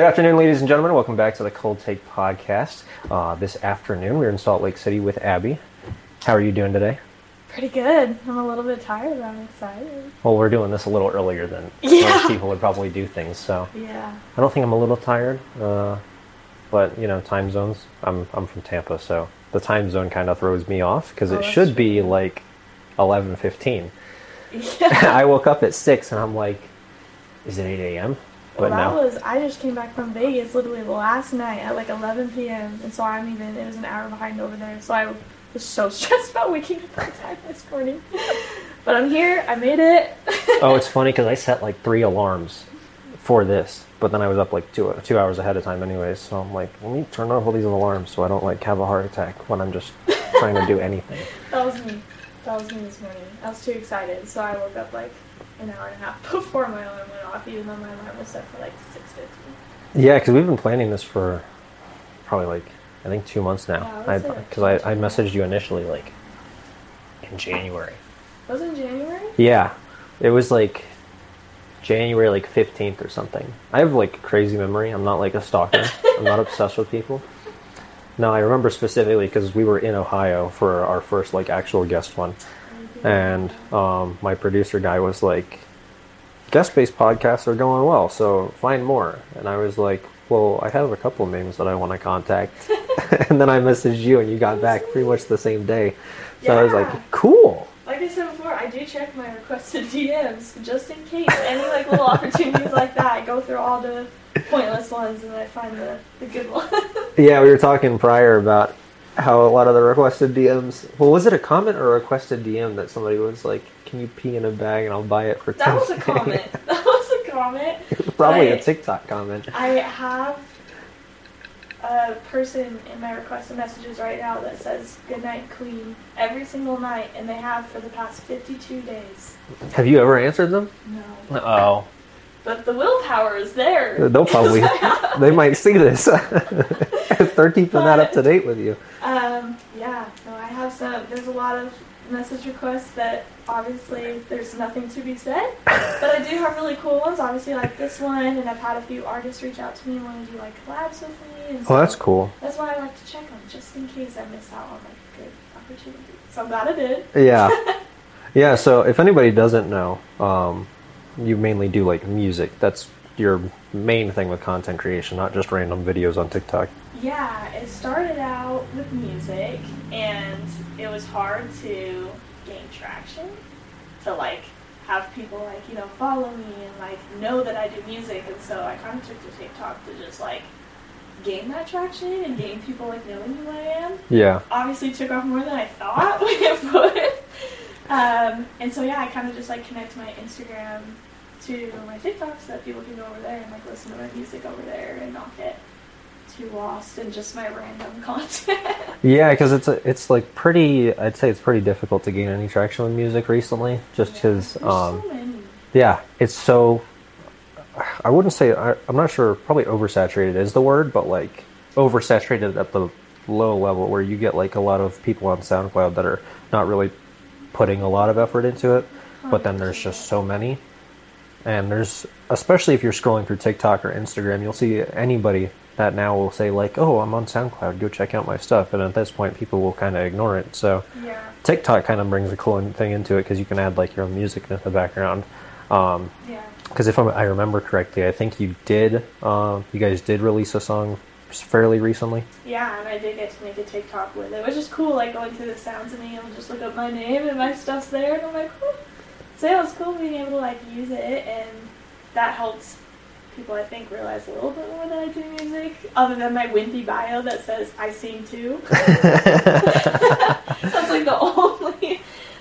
Good afternoon, ladies and gentlemen. Welcome back to the Cold Take Podcast. Uh, this afternoon, we're in Salt Lake City with Abbee. How are you doing today? Pretty good. I'm a little bit tired, but I'm excited. Well, we're doing this a little earlier than Yeah. most people would probably do things, so Yeah. I don't think I'm a little tired. Uh, but you know, time zones. I'm I'm from Tampa, so the time zone kind of throws me off because Oh, it should be like 11:15. Yeah. I woke up at six, and I'm like, "Is it 8 a.m.?" Well, But that no. was. I just came back from Vegas literally last night at like 11 p.m. And so I'm even. It was an hour behind over there. So I was so stressed about waking up on time this morning. But I'm here. I made it. oh, it's funny because I set like three alarms for this, but then I was up like two two hours ahead of time anyways. So I'm like, let me turn off all these alarms so I don't like have a heart attack when I'm just trying to do anything. That was me. That was me this morning. I was too excited. So I woke up like an hour and a half before my alarm went off, even though my alarm was set for like 6:50. Yeah, because we've been planning this for probably like I think two months now. Yeah, I would I say like because I, I messaged you initially like in January. Was it January? Yeah, it was like January like fifteenth or something. I have like crazy memory. I'm not like a stalker. I'm not obsessed with people. No, I remember specifically because we were in Ohio for our first like actual guest one, and um, my producer guy was like, "Guest based podcasts are going well, so find more." And I was like, "Well, I have a couple of names that I want to contact," and then I messaged you, and you got back pretty much the same day. So I was like, "Cool." Like I said before, I do check my requested DMs just in case any like little opportunities like that. I go through all the pointless ones and I find the, the good ones. Yeah, we were talking prior about how a lot of the requested DMs. Well, was it a comment or a requested DM that somebody was like, "Can you pee in a bag and I'll buy it for?" that was a comment. That was a comment. Probably a TikTok comment. I have a person in my requested messages right now that says "Good night, Queen" every single night, and they have for the past 52 days. Have you ever answered them? No, Oh, but the willpower is there. they'll probably. they might see this if they're keeping that up to date with you. Um, yeah, no, I have some. There's a lot of message requests that obviously there's nothing to be said, but I do have really cool ones. Obviously, like this one, and I've had a few artists reach out to me and want to do like collabs with me. And Oh, that's cool. That's why I like to check them just in case I miss out on like good opportunities. So I'm glad I did. Yeah, yeah. So if anybody doesn't know, um, you mainly do like music. That's your main thing with content creation, not just random videos on TikTok. Yeah, it started out with music, and it was hard to gain traction. To like have people like you know follow me and like know that I do music, and so I kind of took to TikTok to just like gain that traction and gain people like knowing who I am. Yeah. Obviously, took off more than I thought when it would. Um, and so yeah, I kind of just like connect my Instagram to my TikTok so that people can go over there and like listen to my music over there and not get too lost in just my random content. Yeah, because it's a, it's like pretty. I'd say it's pretty difficult to gain any traction with music recently, just because. There's Um, so yeah, it's so. I wouldn't say I, I'm not sure. Probably oversaturated is the word, but like oversaturated at the low level where you get like a lot of people on SoundCloud that are not really putting a lot of effort into it, but then there's just so many, and there's especially if you're scrolling through TikTok or Instagram, you'll see anybody that now will say like, "Oh, I'm on SoundCloud. Go check out my stuff," and at this point, people will kind of ignore it. So. Yeah, TikTok kind of brings a cool thing into it because you can add like your own music in the background. Um, yeah. because if I'm, I remember correctly, I think you did. Uh, you guys did release a song fairly recently. Yeah, and I did get to make a TikTok with it, which is cool, like going through the sounds and being able to just look up my name and my stuff's there, and I'm like, whew. So yeah, it was cool being able to like use it, and that helps people, I think, realize a little bit more that I do music, other than my wimpy bio that says I sing too. That's like the only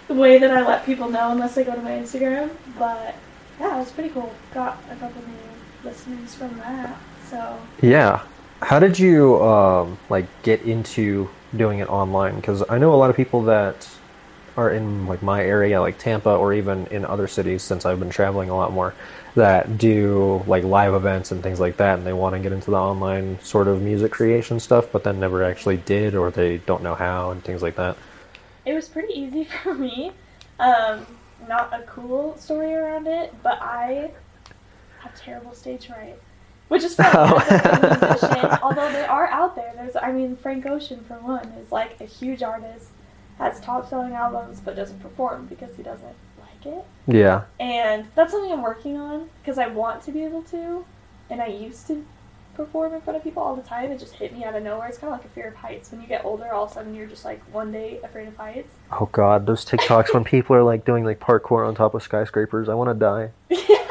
way that I let people know unless they go to my Instagram. But yeah, it was pretty cool. Got a couple new listeners from that. So Yeah. How did you um, like get into doing it online? Because I know a lot of people that are in like my area, like Tampa, or even in other cities, since I've been traveling a lot more, that do like live events and things like that, and they want to get into the online sort of music creation stuff, but then never actually did, or they don't know how, and things like that. it was pretty easy for me. Um, not a cool story around it, but I have terrible stage fright. Which is funny. Oh. musician, although they are out there. There's, I mean, Frank Ocean for one is like a huge artist, has top selling albums, but doesn't perform because he doesn't like it. Yeah. And that's something I'm working on because I want to be able to, and I used to perform in front of people all the time. It just hit me out of nowhere. It's kind of like a fear of heights. When you get older, all of a sudden you're just like one day afraid of heights. Oh god, those TikToks when people are like doing like parkour on top of skyscrapers. I want to die. yeah,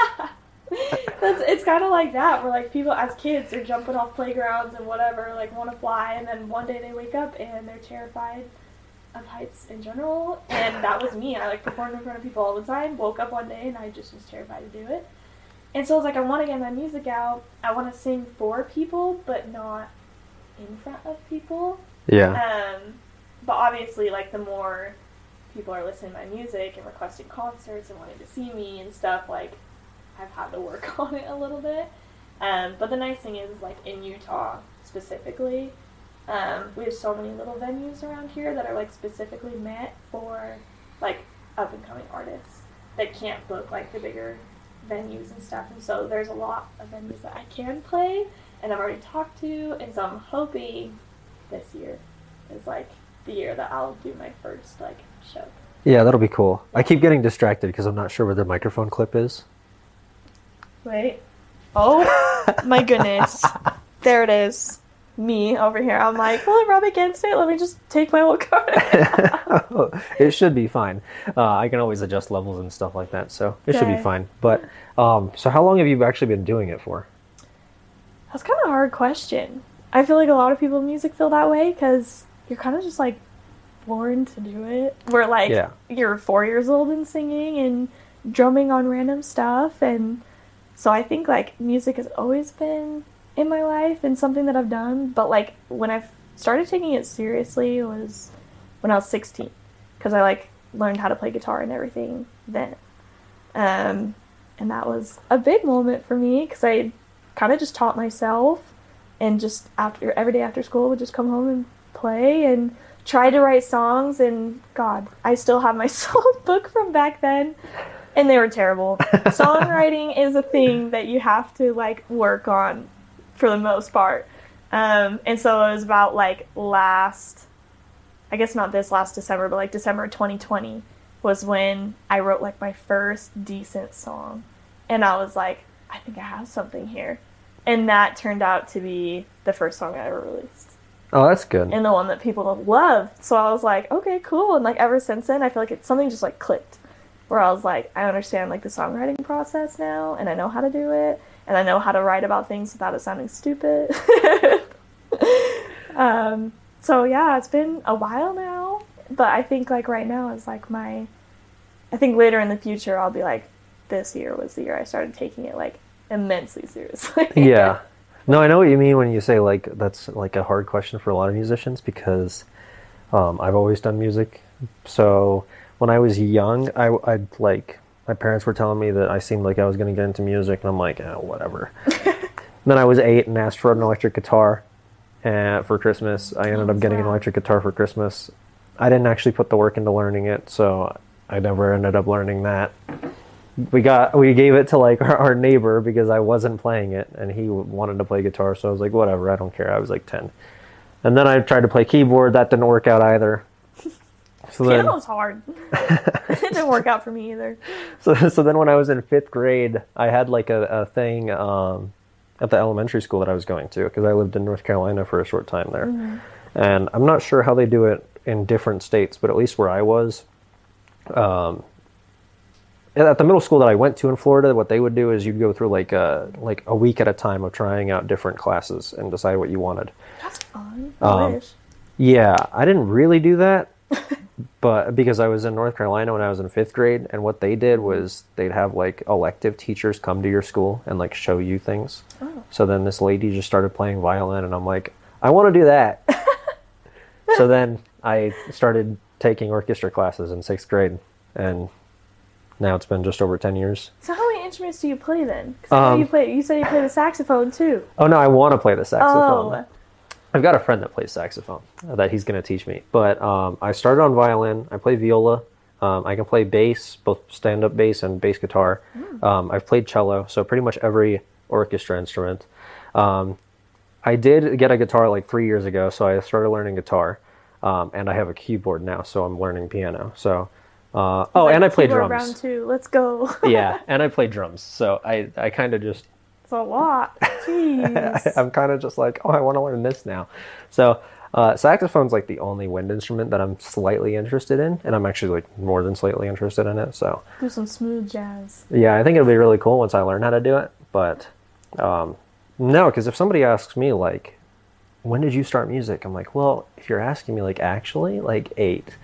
it's kind of like that. Where like people as kids they're jumping off playgrounds and whatever, like want to fly, and then one day they wake up and they're terrified of heights in general. And that was me. I like performed in front of people all the time. Woke up one day and I just was terrified to do it. And so I was like, I want to get my music out. I want to sing for people, but not in front of people. Yeah. Um, but obviously, like the more people are listening to my music and requesting concerts and wanting to see me and stuff, like I've had to work on it a little bit. Um, but the nice thing is, like in Utah specifically, um, we have so many little venues around here that are like specifically meant for like up and coming artists that can't book like the bigger venues and stuff. And so there's a lot of venues that I can play and I've already talked to, and so I'm hoping this year is like the year that I'll do my first like show. Yeah, that'll be cool. I keep getting distracted because I'm not sure where the microphone clip is. Wait. Oh my goodness. There it is. Me over here. I'm like, well, I rub against it. Let me just take my old card. it should be fine. Uh, I can always adjust levels and stuff like that, so it should be fine. But um, so, how long have you actually been doing it for? That's kind of a hard question. I feel like a lot of people in music feel that way because you're kind of just like born to do it. Where like Yeah. you're four years old and singing and drumming on random stuff, and so I think like music has always been in my life and something that I've done. But like when I started taking it seriously was when I was 16 because I like learned how to play guitar and everything then. Um, and that was a big moment for me because I kind of just taught myself and just after every day after school would just come home and play and try to write songs and god i still have my song book from back then and they were terrible songwriting is a thing that you have to like work on for the most part um, and so it was about like last i guess not this last december but like december 2020 was when i wrote like my first decent song and i was like i think i have something here and that turned out to be the first song i ever released Oh, that's good. and the one that people love. So I was like, okay, cool. And like ever since then, I feel like it's something just like clicked, where I was like, I understand like the songwriting process now, and I know how to do it, and I know how to write about things without it sounding stupid. um, so yeah, it's been a while now, but I think like right now is like my, I think later in the future I'll be like, this year was the year I started taking it like immensely seriously. yeah. No, I know what you mean when you say like that's like a hard question for a lot of musicians because um, I've always done music. So when I was young, I, I'd like my parents were telling me that I seemed like I was going to get into music, and I'm like, oh, whatever. then I was eight and asked for an electric guitar uh, for Christmas. I ended up getting an electric guitar for Christmas. I didn't actually put the work into learning it, so I never ended up learning that we got we gave it to like our, our neighbor because I wasn't playing it and he wanted to play guitar so I was like whatever I don't care I was like 10 and then I tried to play keyboard that didn't work out either so then Piano's hard. it didn't work out for me either. so, so then when I was in fifth grade I had like a, a thing um, at the elementary school that I was going to because I lived in North Carolina for a short time there and I'm not sure how they do it in different states but at least where I was um, at the middle school that I went to in Florida, what they would do is you'd go through like a like a week at a time of trying out different classes and decide what you wanted. That's fun. I Um, wish. Yeah, I didn't really do that, but because I was in North Carolina when I was in fifth grade, and what they did was they'd have like elective teachers come to your school and like show you things. Oh. So then this lady just started playing violin, and I'm like, I want to do that. so then I started taking orchestra classes in sixth grade, and now it's been just over ten years. So how many instruments do you play then? 'Cause I know Um, you play. You said you play the saxophone too. Oh no, I want to play the saxophone. Oh, I've got a friend that plays saxophone uh, that he's going to teach me. But um, I started on violin. I play viola. Um, I can play bass, both stand-up bass and bass guitar. Um, I've played cello, so pretty much every orchestra instrument. Um, I did get a guitar like three years ago, so I started learning guitar, um, and I have a keyboard now, so I'm learning piano. So, uh, oh, and I play drums. Round two. Let's go. yeah, and I play drums. So I, I kind of just it's a lot. Jeez. I'm kind of just like, oh, I want to learn this now. So, uh, saxophone's like the only wind instrument that I'm slightly interested in, and I'm actually like more than slightly interested in it. So, Do some smooth jazz. yeah, I think it'll be really cool once I learn how to do it. But um, no, because if somebody asks me like, when did you start music? I'm like, well, if you're asking me like actually, like eight,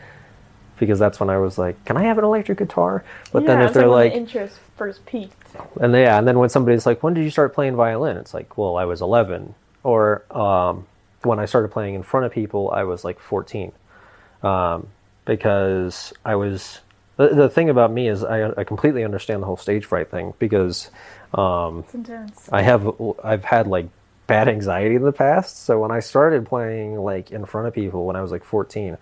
because that's when I was like, can I have an electric guitar? But then if they're like, the interest first peaked. And then, yeah, and then when somebody's like, "When did you start playing violin?" It's like, "Well, I was 11." Or um, when I started playing in front of people, I was like 14, um, because I was. The, the thing about me is I, I completely understand the whole stage fright thing because um, I have I've had like bad anxiety in the past. So when I started playing like in front of people when I was like 14,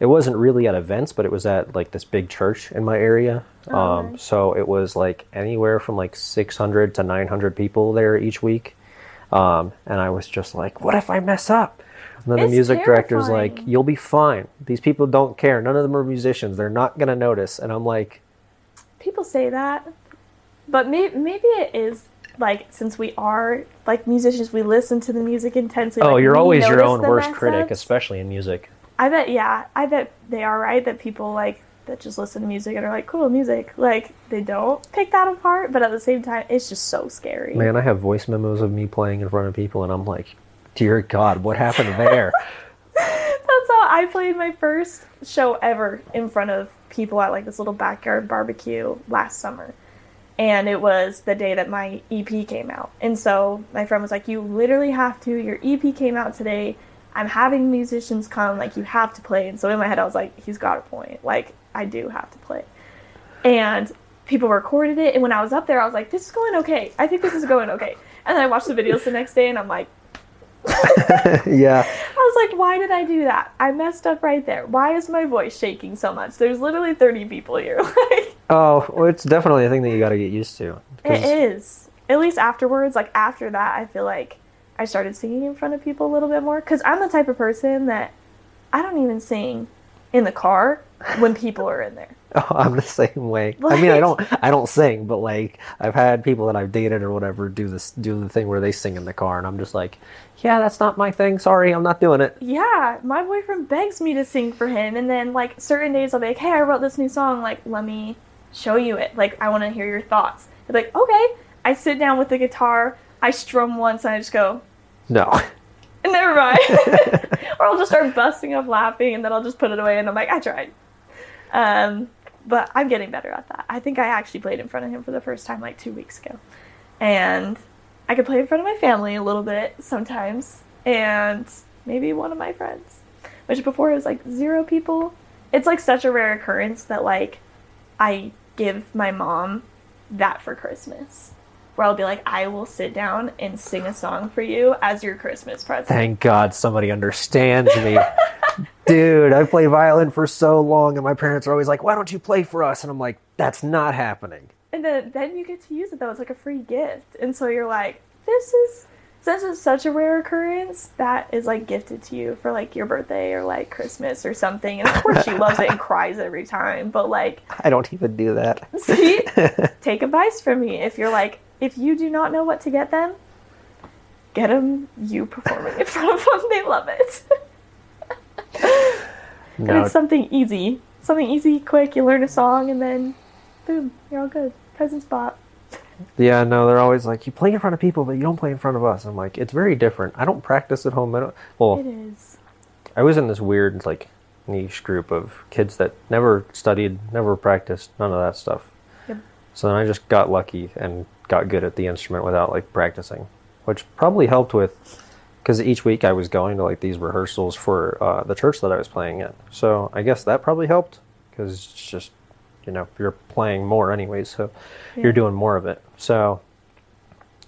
it wasn't really at events, but it was at like this big church in my area. Um, nice. so it was like anywhere from like 600 to 900 people there each week. Um, and I was just like, what if I mess up? And then It's the music director's like, you'll be fine. These people don't care. None of them are musicians. They're not going to notice. And I'm like, People say that, but may- maybe it is like since we are like musicians, we listen to the music intensely. oh, like, you're always your own worst critic, ups. especially in music. I bet, yeah, I bet they are right that people like that just listen to music and are like, cool music. Like they don't pick that apart, but at the same time, it's just so scary. Man, I have voice memos of me playing in front of people, and I'm like, dear God, what happened there? That's how I played my first show ever in front of people at like this little backyard barbecue last summer. And it was the day that my EP came out. And so my friend was like, You literally have to. Your EP came out today. I'm having musicians come. Like, you have to play. And so in my head, I was like, He's got a point. Like, I do have to play. And people recorded it. And when I was up there, I was like, This is going okay. I think this is going okay. And then I watched the videos the next day and I'm like, yeah, I was like, why did I do that? I messed up right there. Why is my voice shaking so much? There's literally 30 people here. like, Oh, well, it's definitely a thing that you got to get used to. it is. At least afterwards, like after that, I feel like I started singing in front of people a little bit more. Because I'm the type of person that I don't even sing in the car when people are in there. Oh, I'm the same way. I mean, I don't, I don't sing, but like, I've had people that I've dated or whatever do this, do the thing where they sing in the car, and I'm just like, yeah, that's not my thing. Sorry, I'm not doing it. Yeah, my boyfriend begs me to sing for him, and then like certain days I'll be like, "Hey, I wrote this new song. Like, let me show you it. Like, I want to hear your thoughts." Like, "Okay." I sit down with the guitar, I strum once, and I just go, No. "Never mind," or I'll just start busting up laughing, and then I'll just put it away, and I'm like, "I tried." Um, but I'm getting better at that. I think I actually played in front of him for the first time like two weeks ago, and I could play in front of my family a little bit sometimes, and maybe one of my friends. Which before it was like zero people. It's like such a rare occurrence that like I give my mom that for Christmas. Where I'll be like, I will sit down and sing a song for you as your Christmas present. Thank God somebody understands me. Dude, I played violin for so long, and my parents are always like, why don't you play for us? And I'm like, that's not happening. And then then you get to use it though. It's like a free gift. And so you're like, this is since it's such a rare occurrence, that is like gifted to you for like your birthday or like Christmas or something. And of course she loves it and cries every time. But like I don't even do that. see take advice from me. If you're like if you do not know what to get them, get them you performing in front of them. They love it. and it's something easy. Something easy, quick, you learn a song and then boom, you're all good. Present spot. Yeah, no, they're always like, you play in front of people, but you don't play in front of us. I'm like, it's very different. I don't practice at home. I don't, well, It is. I was in this weird, like, niche group of kids that never studied, never practiced, none of that stuff. So then I just got lucky and got good at the instrument without, like, practicing, which probably helped with, because each week I was going to, like, these rehearsals for uh, the church that I was playing at. So I guess that probably helped, because it's just, you know, you're playing more anyway, so Yeah. you're doing more of it. So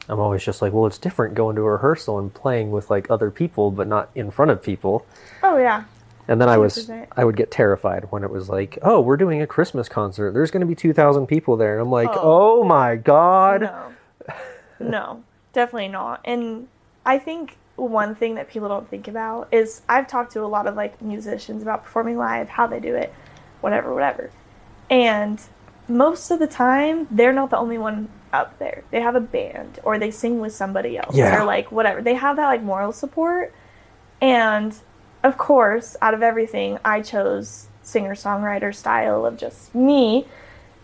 I'm always just like, well, it's different going to a rehearsal and playing with like other people, but not in front of people. Oh yeah. And then I was, I would get terrified when it was like, oh, we're doing a Christmas concert. There's going to be 2,000 people there. And I'm like, Oh. oh, my God. No. No. Definitely not. And I think one thing that people don't think about is I've talked to a lot of like musicians about performing live, how they do it, whatever, whatever. And most of the time, they're not the only one up there. They have a band or they sing with somebody else Yeah. or like whatever. They have that like moral support. And of course, out of everything, I chose singer songwriter style of just me.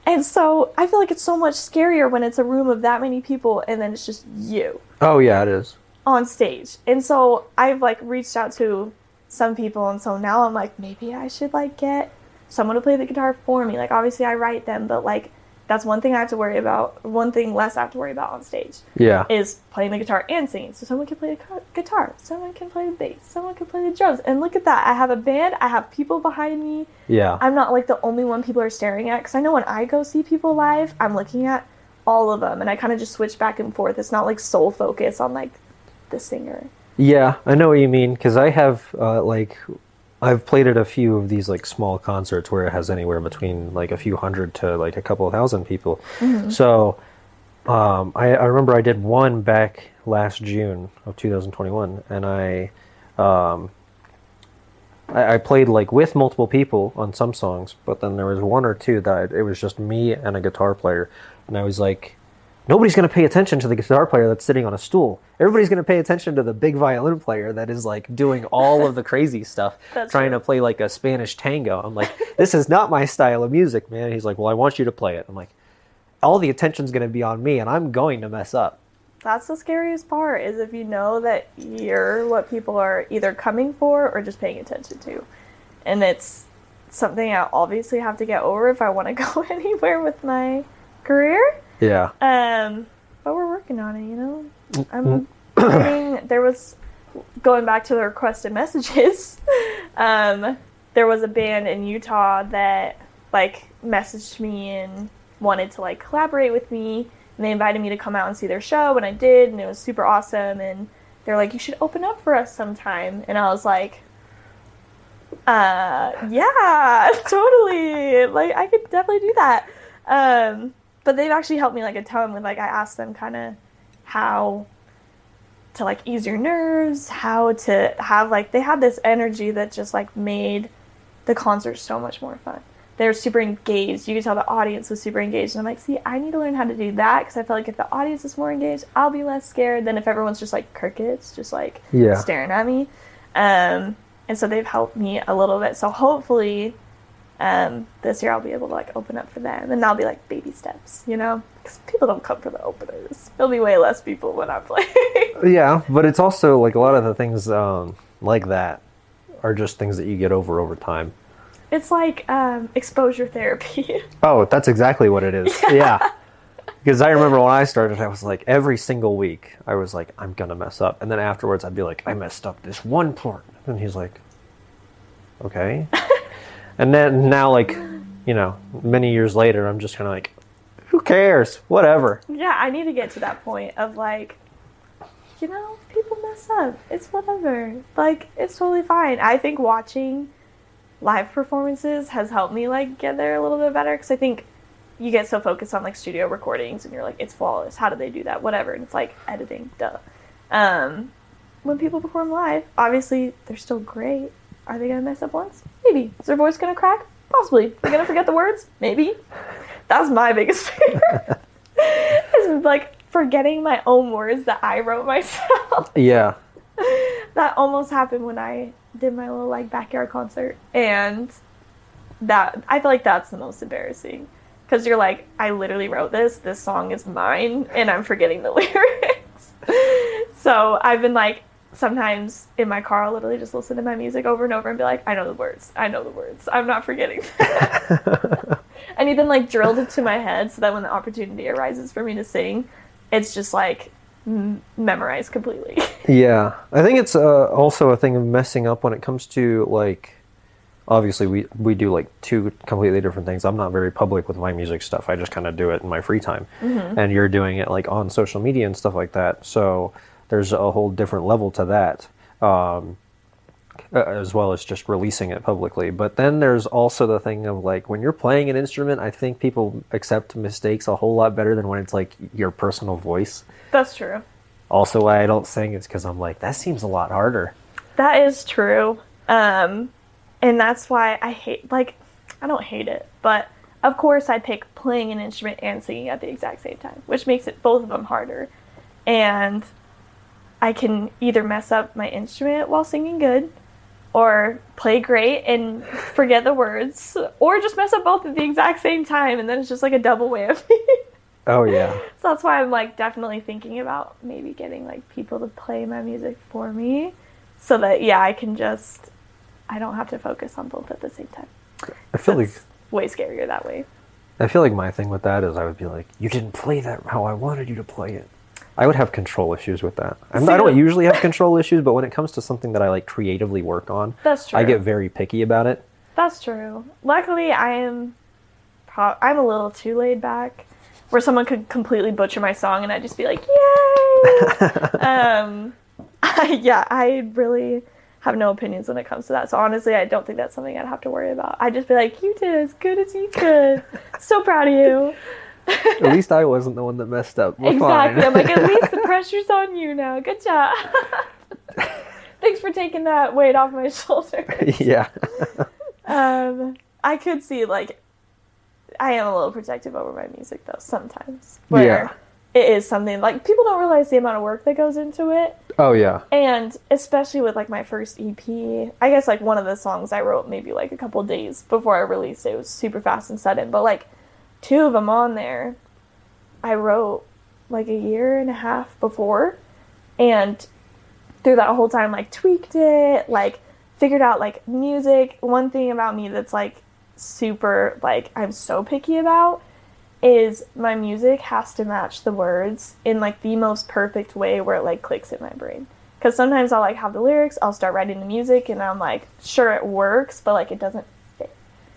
And so I feel like it's so much scarier when it's a room of that many people and then it's just you Oh yeah, it is. on stage. And so I've like reached out to some people and so now I'm like maybe I should like get someone to play the guitar for me. Like obviously I write them, but like that's one thing I have to worry about. One thing less I have to worry about on stage Yeah. is playing the guitar and singing. So someone can play the guitar, someone can play the bass, someone can play the drums. And look at that. I have a band, I have people behind me. Yeah. I'm not like the only one people are staring at because I know when I go see people live, I'm looking at all of them and I kind of just switch back and forth. It's not like sole focus on like the singer. Yeah, I know what you mean because I have uh, like I've played at a few of these like small concerts where it has anywhere between like a few hundred to like a couple thousand people. So um, I, I remember I did one back last June of 2021, and I um, I, I played like with multiple people on some songs, but then there was one or two that it was just me and a guitar player, and I was like, nobody's going to pay attention to the guitar player that's sitting on a stool. Everybody's going to pay attention to the big violin player that is like doing all of the crazy stuff, trying true. to play like a Spanish tango. I'm like, this is not my style of music, man. He's like, well, I want you to play it. I'm like, all the attention's going to be on me, and I'm going to mess up. That's the scariest part is if you know that you're what people are either coming for or just paying attention to. And it's something I obviously have to get over if I want to go anywhere with my career. Yeah. Um, but we're working on it, you know. I'm. There was going back to the requested messages. Um, there was a band in Utah that like messaged me and wanted to like collaborate with me, and they invited me to come out and see their show, and I did, and it was super awesome. And they're like, "You should open up for us sometime," and I was like. Uh, yeah, totally. Like, I could definitely do that. Um, but they've actually helped me like a ton with like I asked them kind of how to like ease your nerves, how to have like they had this energy that just like made the concert so much more fun. They were super engaged. You could tell the audience was super engaged. And I'm like, see, I need to learn how to do that because I feel like if the audience is more engaged, I'll be less scared than if everyone's just like crickets, just like Yeah. staring at me. Um, and so they've helped me a little bit. So hopefully, um, this year I'll be able to like open up for them, and that'll be like baby steps, you know, because people don't come for the openers. There'll be way less people when I play. Yeah, but it's also like a lot of the things um, like that are just things that you get over over time. it's like um, exposure therapy. Oh, that's exactly what it is. Yeah. Because I remember when I started, I was like, every single week, I was like, I'm going to mess up. And then afterwards, I'd be like, I messed up this one part. And he's like, okay. and then now, like, you know, many years later, I'm just kind of like, who cares? Whatever. yeah, I need to get to that point of like, you know, people mess up. It's whatever. Like, it's totally fine. I think watching live performances has helped me like get there a little bit better because I think you get so focused on like studio recordings and you're like, it's flawless. How do they do that? Whatever. And it's like editing, duh. Um, when people perform live, obviously they're still great. Are they gonna mess up once? Maybe. Is their voice gonna crack? Possibly. They're gonna forget the words? Maybe. That's my biggest fear. is like forgetting my own words that I wrote myself. Yeah. that almost happened when I did my little like backyard concert, and that I feel like that's the most embarrassing because you're like, I literally wrote this. This song is mine, and I'm forgetting the lyrics. so I've been like, sometimes in my car, I'll literally just listen to my music over and over and be like, I know the words. I know the words. I'm not forgetting. Need them like drilled into my head so that when the opportunity arises for me to sing, it's just like m- memorized completely. Yeah, I think it's uh, also a thing of messing up when it comes to like. Obviously, we we do like two completely different things. I'm not very public with my music stuff. I just kind of do it in my free time, and you're doing it like on social media and stuff like that. So there's a whole different level to that, um, as well as just releasing it publicly. But then there's also the thing of like when you're playing an instrument, I think people accept mistakes a whole lot better than when it's like your personal voice. That's true. also why I don't sing is because I'm like that seems a lot harder. That is true. Um, and that's why I hate, like, I don't hate it, but of course I pick playing an instrument and singing at the exact same time, which makes it both of them harder. And I can either mess up my instrument while singing good, or play great and forget the words, or just mess up both at the exact same time, and then it's just like a double whammy. Oh yeah. So that's why I'm like definitely thinking about maybe getting like people to play my music for me so that yeah, I can just I don't have to focus on both at the same time. I feel That's like way scarier that way. I feel like my thing with that is I would be like, you didn't play that how I wanted you to play it. I would have control issues with that. I don't usually have control issues, but when it comes to something that I like creatively work on, That's true. I get very picky about it. That's true. Luckily, I am pro- I'm a little too laid back where someone could completely butcher my song and I'd just be like, "Yay!" um yeah, I really have no opinions when it comes to that. So honestly, I don't think that's something I'd have to worry about. I'd just be like, "You did as good as you could. so proud of you." At least I wasn't the one that messed up. We're exactly. I'm like, at least the pressure's on you now. Good job. Thanks for taking that weight off my shoulders. yeah. Um, I could see like I am a little protective over my music though sometimes. Where Yeah. it is something like people don't realize the amount of work that goes into it. Oh yeah. And especially with like my first EP, I guess like one of the songs I wrote maybe like a couple days before I released it. It was super fast and sudden, but like two of them on there, I wrote like a year and a half before, and through that whole time like tweaked it, like figured out like music. One thing about me that's like super like I'm so picky about is my music has to match the words in like the most perfect way where it like clicks in my brain. Because sometimes I'll like have the lyrics, I'll start writing the music, and I'm like, sure it works, but like it doesn't fit.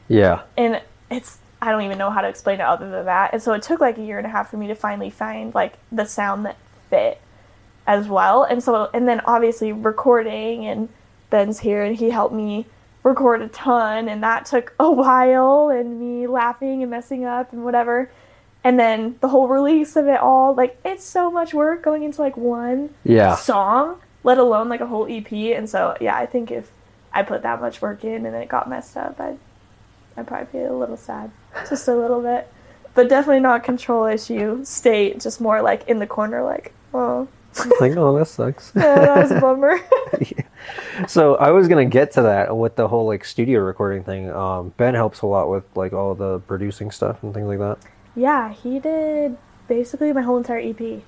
Yeah. And it's I don't even know how to explain it other than that. And so it took like a year and a half for me to finally find like the sound that fit as well. And so and then obviously recording and Ben's here and he helped me record a ton and that took a while and me laughing and messing up and whatever. And then the whole release of it all, like it's so much work going into like one Yeah. song, let alone like a whole EP. And so yeah, I think if I put that much work in and then it got messed up, I'd I'd probably be a little sad. Just a little bit. But definitely not control issue state, just more like in the corner like, oh like, oh, that sucks. yeah, that was a bummer. so I was gonna get to that with the whole like studio recording thing. Um, ben helps a lot with like all the producing stuff and things like that. yeah, he did basically my whole entire EP.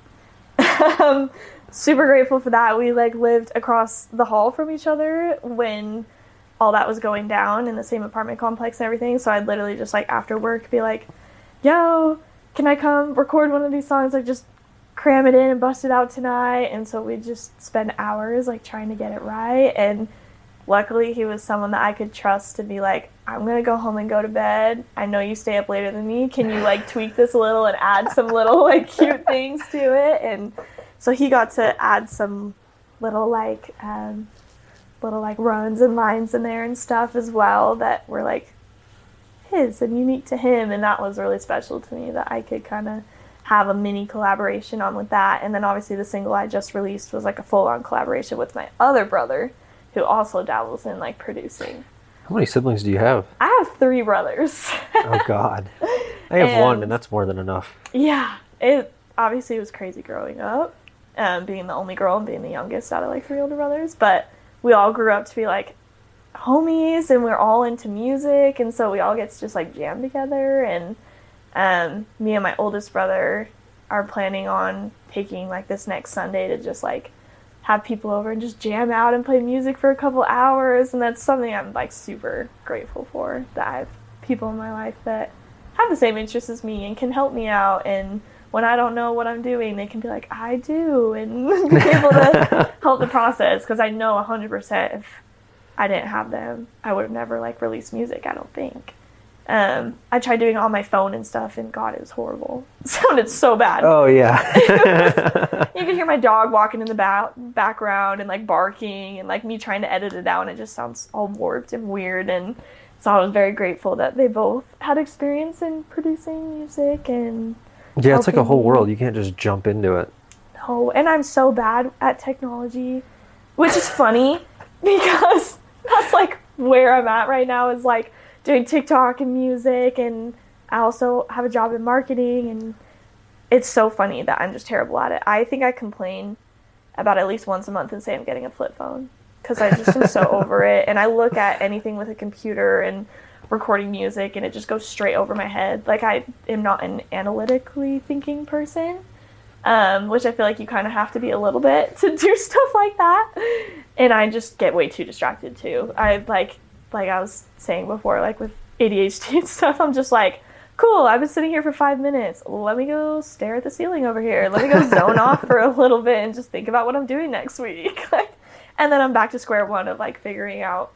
um, super grateful for that. We like lived across the hall from each other when all that was going down in the same apartment complex and everything. So I'd literally just like after work be like, "Yo, can I come record one of these songs? Like just cram it in and bust it out tonight." And so we'd just spend hours like trying to get it right. And luckily, he was someone that I could trust to be like, "I'm gonna go home and go to bed. I know you stay up later than me. Can you like tweak this a little and add some little like cute things to it?" And so he got to add some little like um, little like runs and lines in there and stuff as well that were like his and unique to him and that was really special to me that I could kind of have a mini collaboration on with that and then obviously the single I just released was like a full on collaboration with my other brother who also dabbles in like producing. How many siblings do you have? I have three brothers. Oh God, I have one, And- and that's more than enough. Yeah, it obviously was crazy growing up, um, being the only girl and being the youngest out of like three older brothers. But we all grew up to be like homies, and we're all into music, and so we all get to just like jam together. And um, me and my oldest brother are planning on taking like this next Sunday to just like have people over and just jam out and play music for a couple hours, and that's something I'm like super grateful for that I have people in my life that have the same interests as me and can help me out and when I don't know what I'm doing, they can be like, I do, and be able to help the process. Because I know 100% if I didn't have them, I would have never like released music. I don't think. Um, I tried doing it on my phone and stuff, and God, it was horrible. It sounded so bad. Oh yeah. You can hear my dog walking in the ba- background and like barking, and like me trying to edit it out, and it just sounds all warped and weird. And so I was very grateful that they both had experience in producing music and yeah, it's like a whole world. You can't just jump into it. No, and I'm so bad at technology, which is funny because that's like where I'm at right now is like doing TikTok and music, and I also have a job in marketing, and it's so funny that I'm just terrible at it. I think I complain about at least once a month and say I'm getting a flip phone because I just am so over it, and I look at anything with a computer and recording music and it just goes straight over my head. Like I am not an analytically thinking person, um, which I feel like you kind of have to be a little bit to do stuff like that. And I just get way too distracted too. I like like I was saying before, like with ADHD and stuff, I'm just like, cool, I've been sitting here for five minutes. Let me go stare at the ceiling over here. Let me go zone off for a little bit and just think about what I'm doing next week. and then I'm back to square one of like figuring out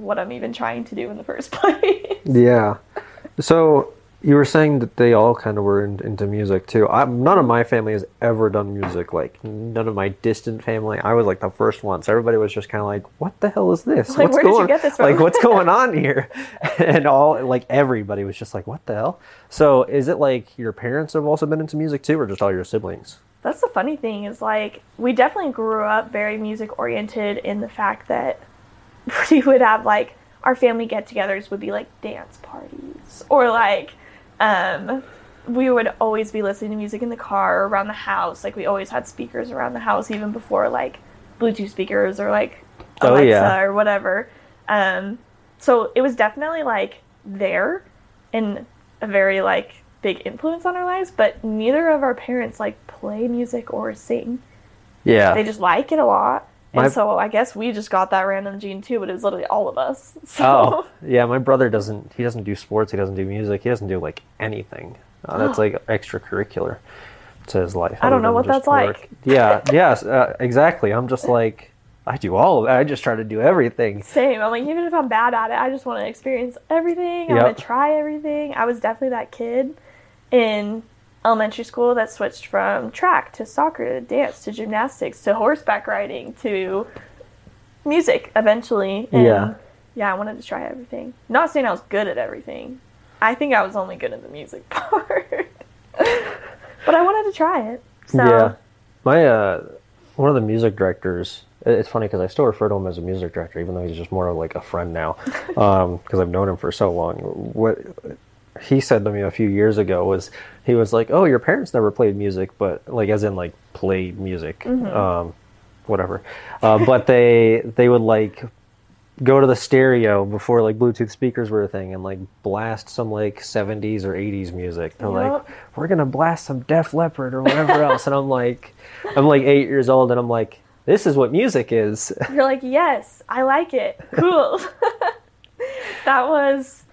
what I'm even trying to do in the first place. Yeah. So you were saying that they all kind of were in, into music too. I, none of my family has ever done music. Like none of my distant family. I was like the first one. So everybody was just kind of like, "What the hell is this? Like, what's where did you going? get this from?" Like what's going on here?" and all like everybody was just like, "What the hell?" So is it like your parents have also been into music too, or just all your siblings? That's the funny thing is like we definitely grew up very music oriented in the fact that we would have like our family get-togethers would be like dance parties or like um we would always be listening to music in the car or around the house like we always had speakers around the house even before like bluetooth speakers or like Oh, alexa yeah. or whatever um so it was definitely like there and a very like big influence on our lives but neither of our parents like play music or sing Yeah. they just like it a lot. And My- so I guess we just got that random gene too, but it was literally all of us. So Oh, yeah. My brother doesn't. He doesn't do sports. He doesn't do music. He doesn't do like anything. Uh, that's like extracurricular to his life. I don't know what that's like. Yeah. Yes. Uh, exactly. I'm just like I do all of that. I just try to do everything. same. I'm like, even if I'm bad at it, I just want to experience everything. I want to try everything. I was definitely that kid in elementary school that switched from track to soccer to dance to gymnastics to horseback riding to music eventually. And Yeah. Yeah, I wanted to try everything. Not saying I was good at everything. I think I was only good at the music part. but I wanted to try it. So Yeah. My uh, one of the music directors. It's funny because I still refer to him as a music director, even though he's just more of like a friend now, because I've known him for so long. What he said to me a few years ago was he was like, "Oh, your parents never played music, but like as in like played music, um, whatever, uh, but they they would like." go to the stereo before like Bluetooth speakers were a thing and like blast some like 70s or 80s music. They're like, we're gonna blast some Def Leppard or whatever else, and I'm like, I'm like eight years old, and I'm like, this is what music is. You're like, yes, I like it. Cool. that was,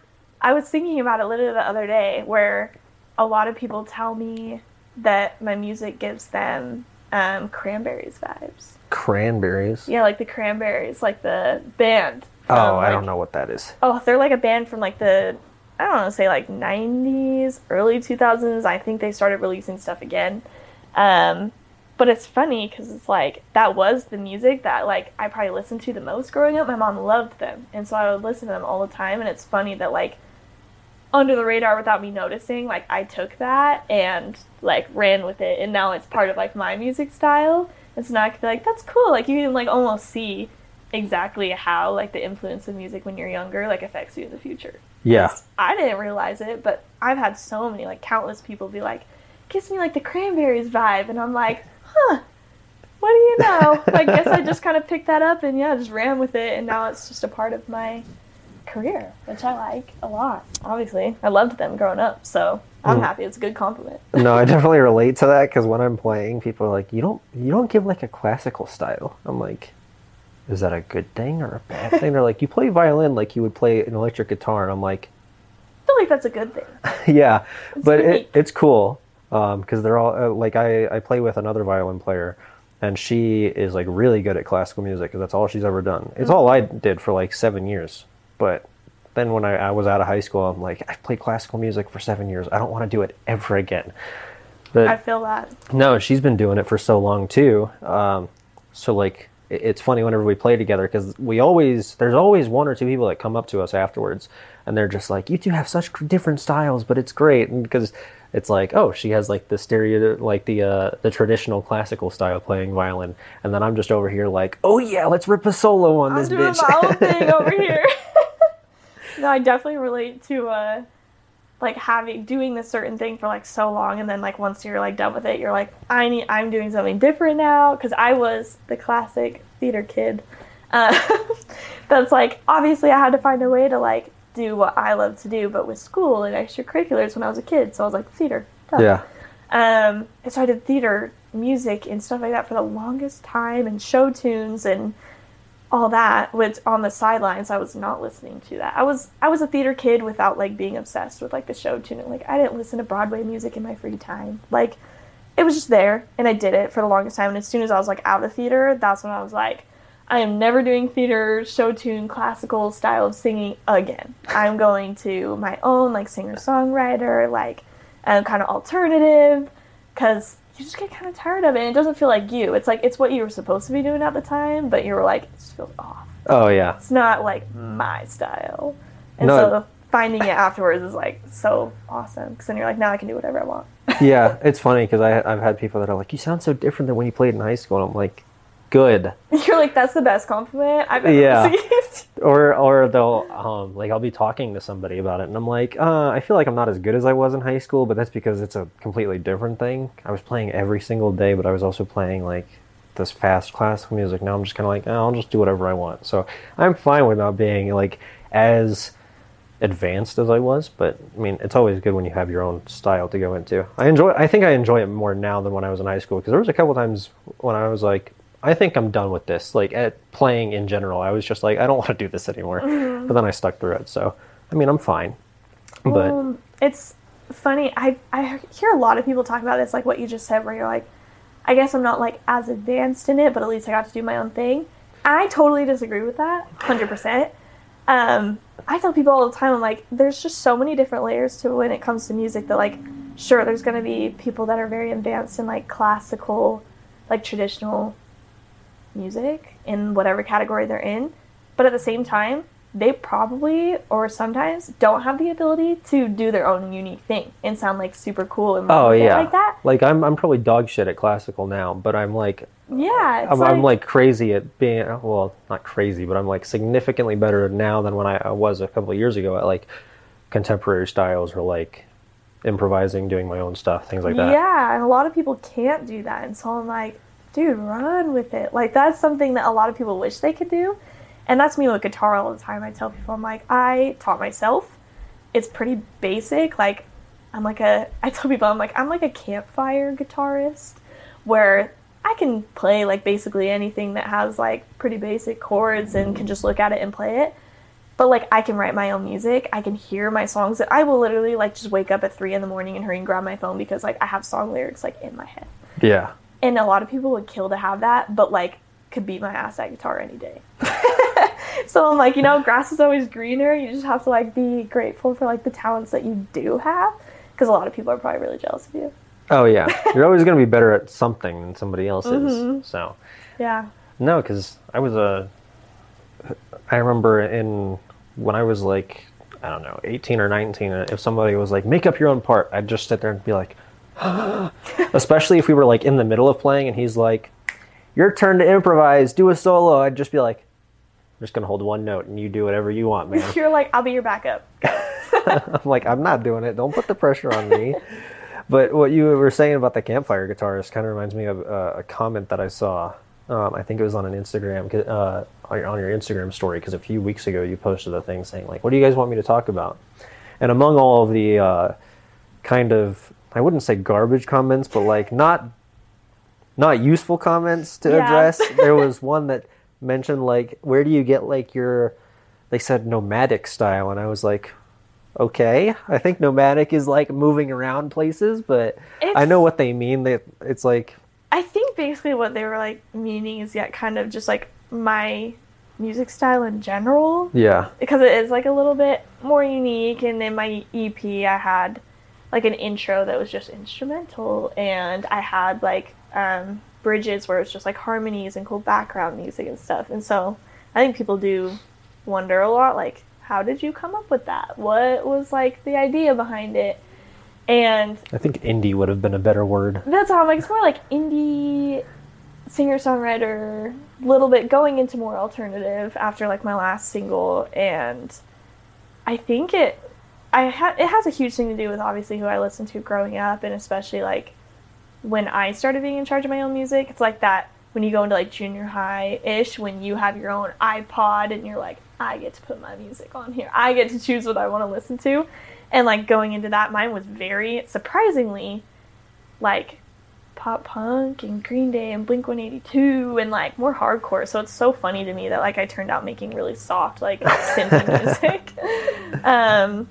I was thinking about it literally the other day where a lot of people tell me that my music gives them um, cranberries vibes. Cranberries. Yeah, like the cranberries, like the band. Oh, I like- don't know what that is. Oh, they're like a band from like the I don't know, say like 90s, early 2000s. I think they started releasing stuff again. Um, but it's funny because it's like that was the music that like I probably listened to the most growing up. My mom loved them, and so I would listen to them all the time. And it's funny that like under the radar without me noticing, like I took that and like ran with it, and now it's part of like my music style. And so now I can be like, that's cool. Like you can like almost see exactly how like the influence of music when you're younger like affects you in the future. Yeah. I didn't realize it, but I've had so many like countless people be like, gives me like the cranberries vibe, and I'm like, huh. What do you know? I guess I just kind of picked that up and yeah, just ran with it, and now it's just a part of my career, which I like a lot. Obviously, I loved them growing up, so I'm Mm. happy. It's a good compliment. No, I definitely relate to that because when I'm playing, people are like, "You don't, you don't give like a classical style." I'm like, "Is that a good thing or a bad thing?" They're like, "You play violin like you would play an electric guitar," and I'm like, I feel like that's a good thing. yeah, but it, it's cool because they're all uh, like I, I play with another violin player and she is like really good at classical music because that's all she's ever done it's all i did for like seven years but then when I, I was out of high school i'm like i've played classical music for seven years i don't want to do it ever again but I feel that. no, she's been doing it for so long too. Um, so like, it- it's funny whenever we play together because we always there's always one or two people that come up to us afterwards and they're just like, "You two have such different styles, but it's great." And because it's like oh she has like the stereo like the uh the traditional classical style playing violin and then i'm just over here like oh yeah let's rip a solo on I'm this doing bitch my own thing over here. No, I definitely relate to uh like having doing this certain thing for like so long and then like once you're like done with it you're like I need I'm doing something different now because I was the classic theater kid. Uh, that's like obviously I had to find a way to like do what I love to do but with school and extracurriculars when I was a kid so I was like theater. duh. yeah Um, and so I did theater music and stuff like that for the longest time and show tunes and all that with on the sidelines I was not listening to that. I was I was a theater kid without like being obsessed with like the show tune. Like I didn't listen to Broadway music in my free time. Like it was just there and I did it for the longest time and as soon as I was like out of theater, that's when I was like I am never doing theater, show tune, classical style of singing again. I'm going to my own like singer songwriter, like um, kind of alternative, because you just get kind of tired of it. And it doesn't feel like you. It's like it's what you were supposed to be doing at the time, but you were like, it just feels off. oh yeah It's not like my style. And No. so finding it afterwards is like so awesome because then you're like, now I can do whatever I want. yeah it's funny because i've had people that are like you sound so different than when you played in high school and i'm like good you're like, that's the best compliment I've ever Yeah. received. or or they'll um like I'll be talking to somebody about it and I'm like, uh, I feel like I'm not as good as I was in high school, but that's because it's a completely different thing. I was playing every single day, but I was also playing like this fast classical music. Now I'm just kind of like, oh, I'll just do whatever I want. So I'm fine with not being like as advanced as I was, but I mean, it's always good when you have your own style to go into. I enjoy. I think I enjoy it more now than when I was in high school because there was a couple times when I was like, I think I'm done with this. Like at playing in general, I was just like, I don't want to do this anymore. But then I stuck through it. So I mean, I'm fine. But Um, it's funny. I I hear a lot of people talk about this, like what you just said, where you're like, I guess I'm not like as advanced in it, but at least I got to do my own thing. I totally disagree with that, hundred percent. Um, I tell people all the time, I'm like, there's just so many different layers to when it comes to music that like, sure, there's gonna be people that are very advanced in like classical, like traditional music in whatever category they're in, but at the same time, they probably or sometimes don't have the ability to do their own unique thing and sound like super cool and oh yeah, like that. like I'm I'm probably dog shit at classical now, but I'm like Yeah, it's I'm, like, I'm like crazy at being well, not crazy, but I'm like significantly better now than when I, I was a couple of years ago at like contemporary styles or like improvising, doing my own stuff, things like that. Yeah, and a lot of people can't do that. And so I'm like, dude, run with it. Like that's something that a lot of people wish they could do. And that's me with guitar all the time. I tell people I'm like, I taught myself. It's pretty basic. Like I'm like a I tell people I'm like I'm like a campfire guitarist where I can play like basically anything that has like pretty basic chords and can just look at it and play it but like I can write my own music. I can hear my songs. That I will literally like just wake up at three in the morning and hurry and grab my phone because like I have song lyrics like in my head. Yeah. And a lot of people would kill to have that, but like could beat my ass at guitar any day. so I'm like, you know, grass is always greener. You just have to like be grateful for like the talents that you do have because a lot of people are probably really jealous of you. Oh yeah. You're always gonna be better at something than somebody else Mhm. is. So Yeah. no, because I was a. I remember in when I was like I don't know 18 or 19. If somebody was like make up your own part, I'd just sit there and be like, especially if we were like in the middle of playing and he's like, your turn to improvise, do a solo. I'd just be like, I'm just gonna hold one note and you do whatever you want, man. You're like, I'll be your backup. I'm like, I'm not doing it. Don't put the pressure on me. but what you were saying about the campfire guitarist kind of reminds me of uh, a comment that I saw. Um, I think it was on an Instagram, uh, on your- on your Instagram story, because a few weeks ago you posted a thing saying like, "What do you guys want me to talk about?" And among all of the uh, kind of, I wouldn't say garbage comments, but like not not useful comments to Yeah. address, there was one that mentioned like, "Where do you get like your?" They said nomadic style, and I was like, okay. I think nomadic is like moving around places, but I know what they mean. They, it's like, I think basically what they were like meaning is yet kind of just like my music style in general yeah, because it is like a little bit more unique and in my EP I had like an intro that was just instrumental and I had like um, bridges where it's just like harmonies and cool background music and stuff and so I think people do wonder a lot like how did you come up with that what was like the idea behind it And I think indie would have been a better word. that's how I'm like, it's more like indie singer songwriter, little bit going into more alternative after like my last single. And I think it, I ha- it has a huge thing to do with obviously who I listened to growing up, and especially like when I started being in charge of my own music. It's like that when you go into like junior high ish, when you have your own iPod and you're like, I get to put my music on here. I get to choose what I want to listen to. And like going into that, mine was very surprisingly like pop punk and Green Day and Blink 182 and like more hardcore. So it's so funny to me that like I turned out making really soft, like synthy music. um,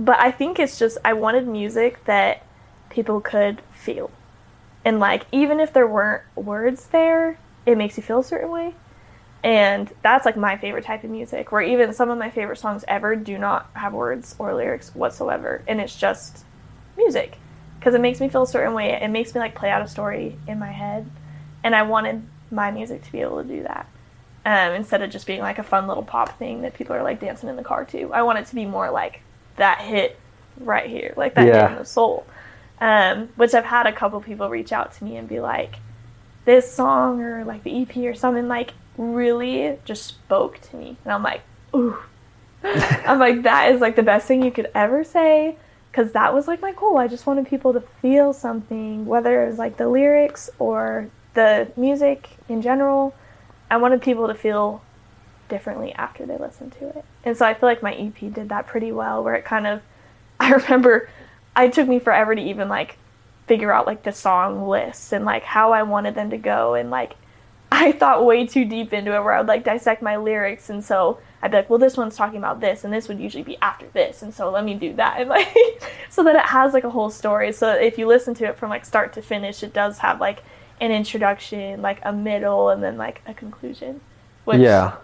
but I think it's just, I wanted music that people could feel. And like, even if there weren't words there, it makes you feel a certain way. And that's like my favorite type of music, where even some of my favorite songs ever do not have words or lyrics whatsoever. And it's just music. Because it makes me feel a certain way. It makes me like play out a story in my head. And I wanted my music to be able to do that. Um, instead of just being like a fun little pop thing that people are like dancing in the car to. I want it to be more like that hit right here, like that Yeah. hit in the soul. Um, which I've had a couple people reach out to me and be like, this song or like the EP or something like really just spoke to me. And I'm like, ooh. I'm like, that is like the best thing you could ever say. Cause that was like my goal. I just wanted people to feel something, whether it was like the lyrics or the music in general. I wanted people to feel differently after they listened to it. And so I feel like my EP did that pretty well, where it kind of, I remember it took me forever to even like figure out like the song lists and like how I wanted them to go. And like, I thought way too deep into it where I would like dissect my lyrics. And so I'd be like, well, this one's talking about this, and this would usually be after this. And so let me do that. And like, so that it has like a whole story. So if you listen to it from like start to finish, it does have like an introduction, like a middle, and then like a conclusion. Which yeah.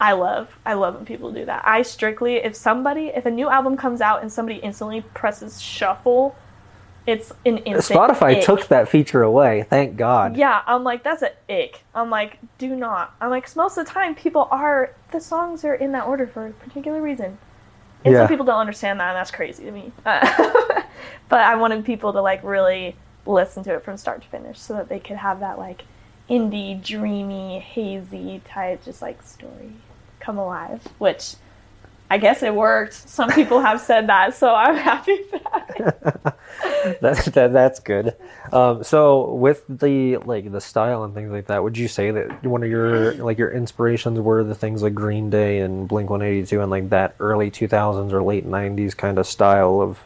I love. I love when people do that. I strictly, if somebody, if a new album comes out and somebody instantly presses shuffle, it's an instant. Spotify ick. took that feature away. Thank God. Yeah, I'm like, that's an ick. I'm like, do not. I'm like, 'cause most of the time, people are, the songs are in that order for a particular reason. And Yeah. some people don't understand that, and that's crazy to me. Uh, but I wanted people to, like, really listen to it from start to finish so that they could have that, like, indie, dreamy, hazy type, just, like, story come alive, which I guess it worked. Some people have said that, so I'm happy that. that, that that's good. Um, so with the like the style and things like that, would you say that one of your like your inspirations were the things like Green Day and Blink One Eighty Two and like that early two thousands or late nineties kind of style of?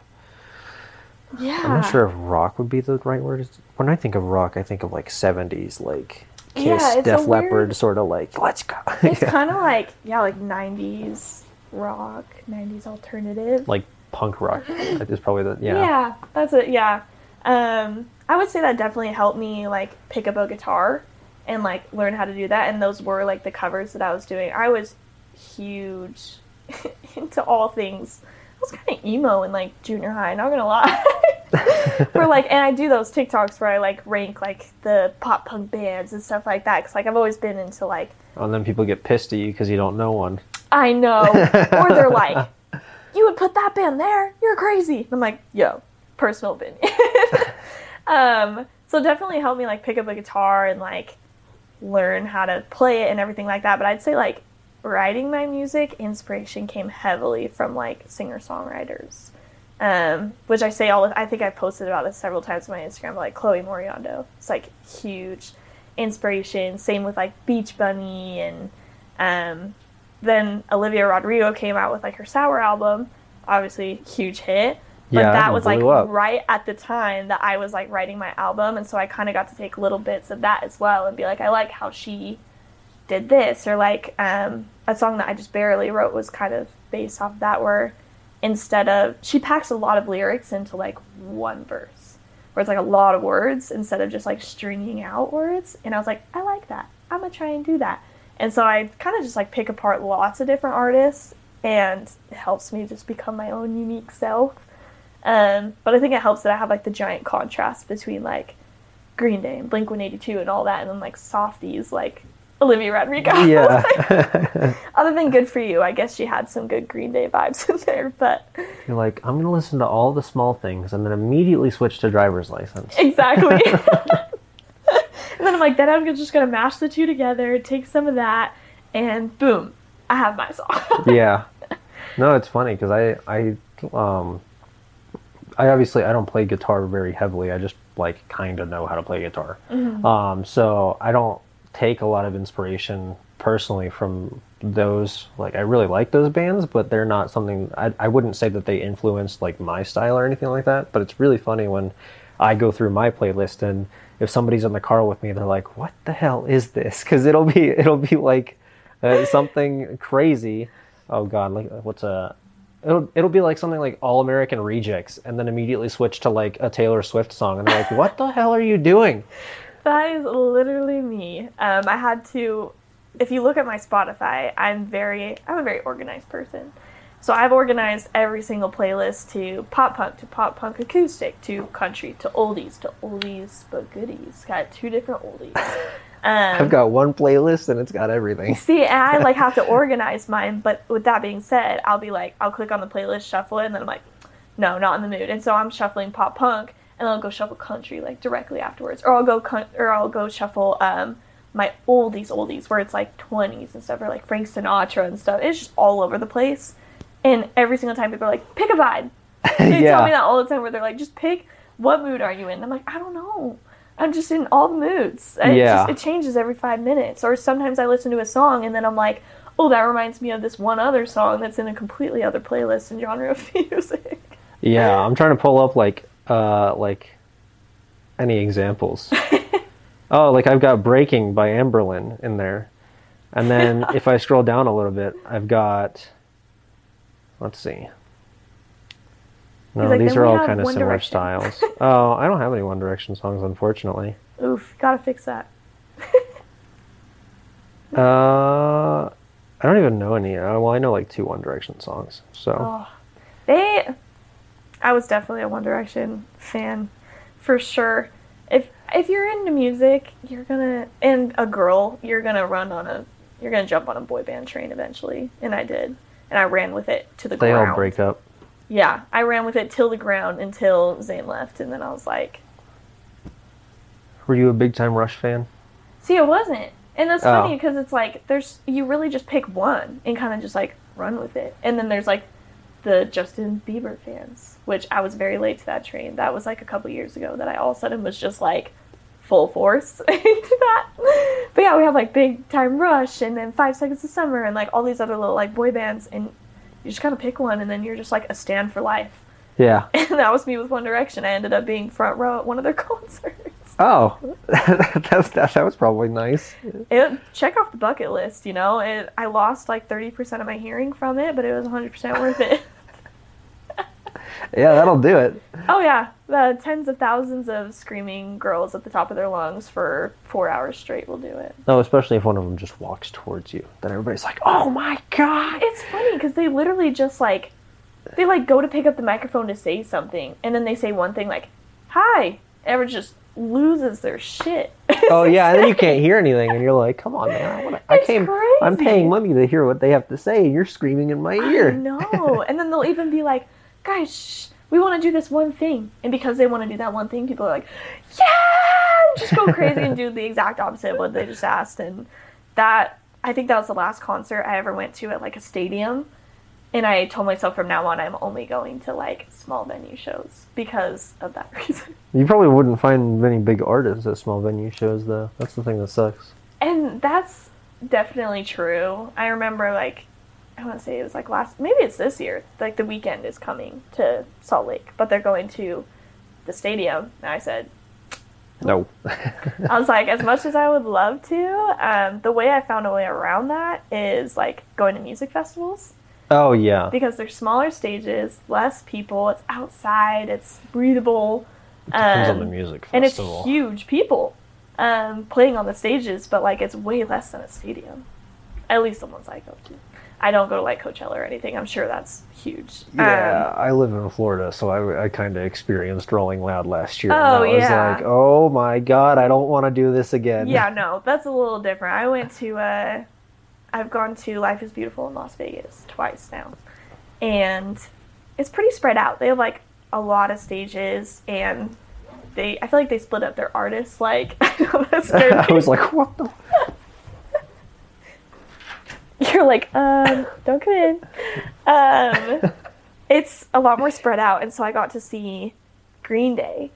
Yeah. I'm not sure if rock would be the right word. When I think of rock, I think of like seventies, like Kiss, Yeah, it's a Def Leppard, weird- sort of like let's go. It's Yeah. kind of like yeah, like '90s rock, '90s alternative. like punk rock. That is probably the yeah. yeah. that's it. Yeah, um, I would say that definitely helped me like pick up a guitar and like learn how to do that. And those were like the covers that I was doing. I was huge into all things. I was kind of emo in like junior high. Not gonna lie. Where like, and I do those TikToks where I like rank like the pop punk bands and stuff like that. Cause like I've always been into like And then people get pissed at you because you don't know one. I know. or they're like, you would put that band there? You're crazy. And I'm like, yo, personal opinion. um, so definitely helped me like pick up a guitar and like learn how to play it and everything like that. But I'd say like writing my music, inspiration came heavily from like singer songwriters. Um, which I say all the, I think I've posted about this several times on my Instagram, but like Chloe Moriondo. It's like huge inspiration. Same with like Beach Bunny and um, then Olivia Rodrigo came out with like her Sour album, obviously huge hit. But Yeah, that was like up. right at the time that I was like writing my album, and so I kind of got to take little bits of that as well and be like, I like how she did this, or like um, a song that I just barely wrote was kind of based off that, where instead of she packs a lot of lyrics into like one verse, where it's like a lot of words instead of just like stringing out words, and I was like, I like that. I'm gonna try and do that. And so I kind of just like pick apart lots of different artists, and it helps me just become my own unique self. Um, but I think it helps that I have like the giant contrast between like Green Day and Blink 182 and all that, and then like softies like Olivia Rodrigo. Yeah. Other than good for you, I guess she had some good Green Day vibes in there, but You're like, I'm gonna listen to all the small things and then immediately switch to driver's license. exactly. and then I'm like, then I'm just gonna mash the two together, take some of that, and boom, I have my song. yeah. No, it's funny because I I um I obviously I don't play guitar very heavily. I just like kind of know how to play guitar. Um, so I don't take a lot of inspiration personally from those. Like I really like those bands, but they're not something I I wouldn't say that they influenced like my style or anything like that. But it's really funny when I go through my playlist and if somebody's in the car with me, they're like, "What the hell is this?" Because it'll be it'll be like uh, something crazy. Oh God, like what's a it'll it'll be like something like All American Rejects, and then immediately switch to like a Taylor Swift song, and they're like, "What the hell are you doing?" That is literally me. Um, I had to. If you look at my Spotify, I'm very. I'm a very organized person. So I've organized every single playlist to pop punk, to pop punk acoustic, to country, to oldies, to oldies but goodies. Got two different oldies. Um, I've got one playlist and it's got everything. See, and I like have to organize mine. But with that being said, I'll be like, I'll click on the playlist, shuffle it, and then I'm like, no, not in the mood. And so I'm shuffling pop punk, and I'll go shuffle country like directly afterwards, or I'll go con- or I'll go shuffle um my oldies oldies where it's like 20s and stuff, or like Frank Sinatra and stuff. It's just all over the place. And every single time people are like, pick a vibe. They Yeah. tell me that all the time where they're like, just pick what mood are you in? I'm like, I don't know. I'm just in all the moods. It Yeah. just, it changes every five minutes. Or sometimes I listen to a song and then I'm like, oh, that reminds me of this one other song that's in a completely other playlist and genre of music. Yeah, I'm trying to pull up like uh like any examples. oh, like I've got Breaking by Anberlin in there. And then if I scroll down a little bit, I've got let's see. No, like, these are all kind of similar Direction." styles. oh, I don't have any One Direction songs unfortunately. Oof, gotta fix that. Uh I don't even know any. Uh, well, I know like two One Direction songs. So, Oh, they. I was definitely a One Direction fan, for sure. If if you're into music, you're gonna and a girl, you're gonna run on a, you're gonna jump on a boy band train eventually, and I did, and I ran with it to the they ground. all break up. Yeah, I ran with it till the ground until Zayn left, and then I was like, Were you a big time Rush fan? see, it wasn't, and that's Oh. funny because it's like there's you really just pick one and kind of just like run with it, and then there's like the Justin Bieber fans, which I was very late to that train. That was like a couple years ago that I all of a sudden was just like full force into that. But yeah, we have like Big Time Rush and then Five Seconds of Summer and like all these other little like boy bands, and you just kind of pick one, and then you're just like a stand for life. Yeah. And that was me with One Direction. I ended up being front row at one of their concerts. Oh, that, was, that, that was probably nice. It, check off the bucket list, you know. It, I lost like 30% of my hearing from it, but it was 100% worth it. Yeah, that'll do it. oh, yeah. The tens of thousands of screaming girls at the top of their lungs for four hours straight will do it. No, especially if one of them just walks towards you. Then everybody's like, "Oh my god!" It's funny because they literally just like, they like go to pick up the microphone to say something, and then they say one thing like, hi. Everyone just loses their shit. Oh yeah, and then you can't hear anything, and you're like, "Come on, man! I, wanna, I came. I'm paying money to hear what they have to say, and you're screaming in my ear." No, and then they'll even be like, guys, shh, we want to do this one thing. And because they want to do that one thing, people are like, yeah! Just go crazy and do the exact opposite of what they just asked. And that, I think that was the last concert I ever went to at like a stadium. And I told myself from now on, I'm only going to like small venue shows because of that reason. You probably wouldn't find many big artists at small venue shows, though. That's the thing that sucks. And that's definitely true. I remember like I want to say it was like last maybe it's this year. Like the Weeknd is coming to Salt Lake, but they're going to the stadium. And I said No. I was like as much as I would love to, um, the way I found a way around that is like going to music festivals oh yeah. because they're smaller stages, less people, it's outside, it's breathable. Depends on the um, music and it's huge people um, playing on the stages, but like it's way less than a stadium. At least the ones I go to. I don't go to like Coachella or anything. I'm sure that's huge. Yeah, Um, I live in Florida, so I, I kind of experienced Rolling Loud last year. Oh, and I was yeah. like, oh my god, I don't want to do this again. yeah, no, that's a little different. I went to uh I've gone to Life is Beautiful in Las Vegas twice now. And it's pretty spread out. They have like a lot of stages and they I feel like they split up their artists like I I was like, what the? You're like, um, don't come in. Um, it's a lot more spread out, and so I got to see Green Day,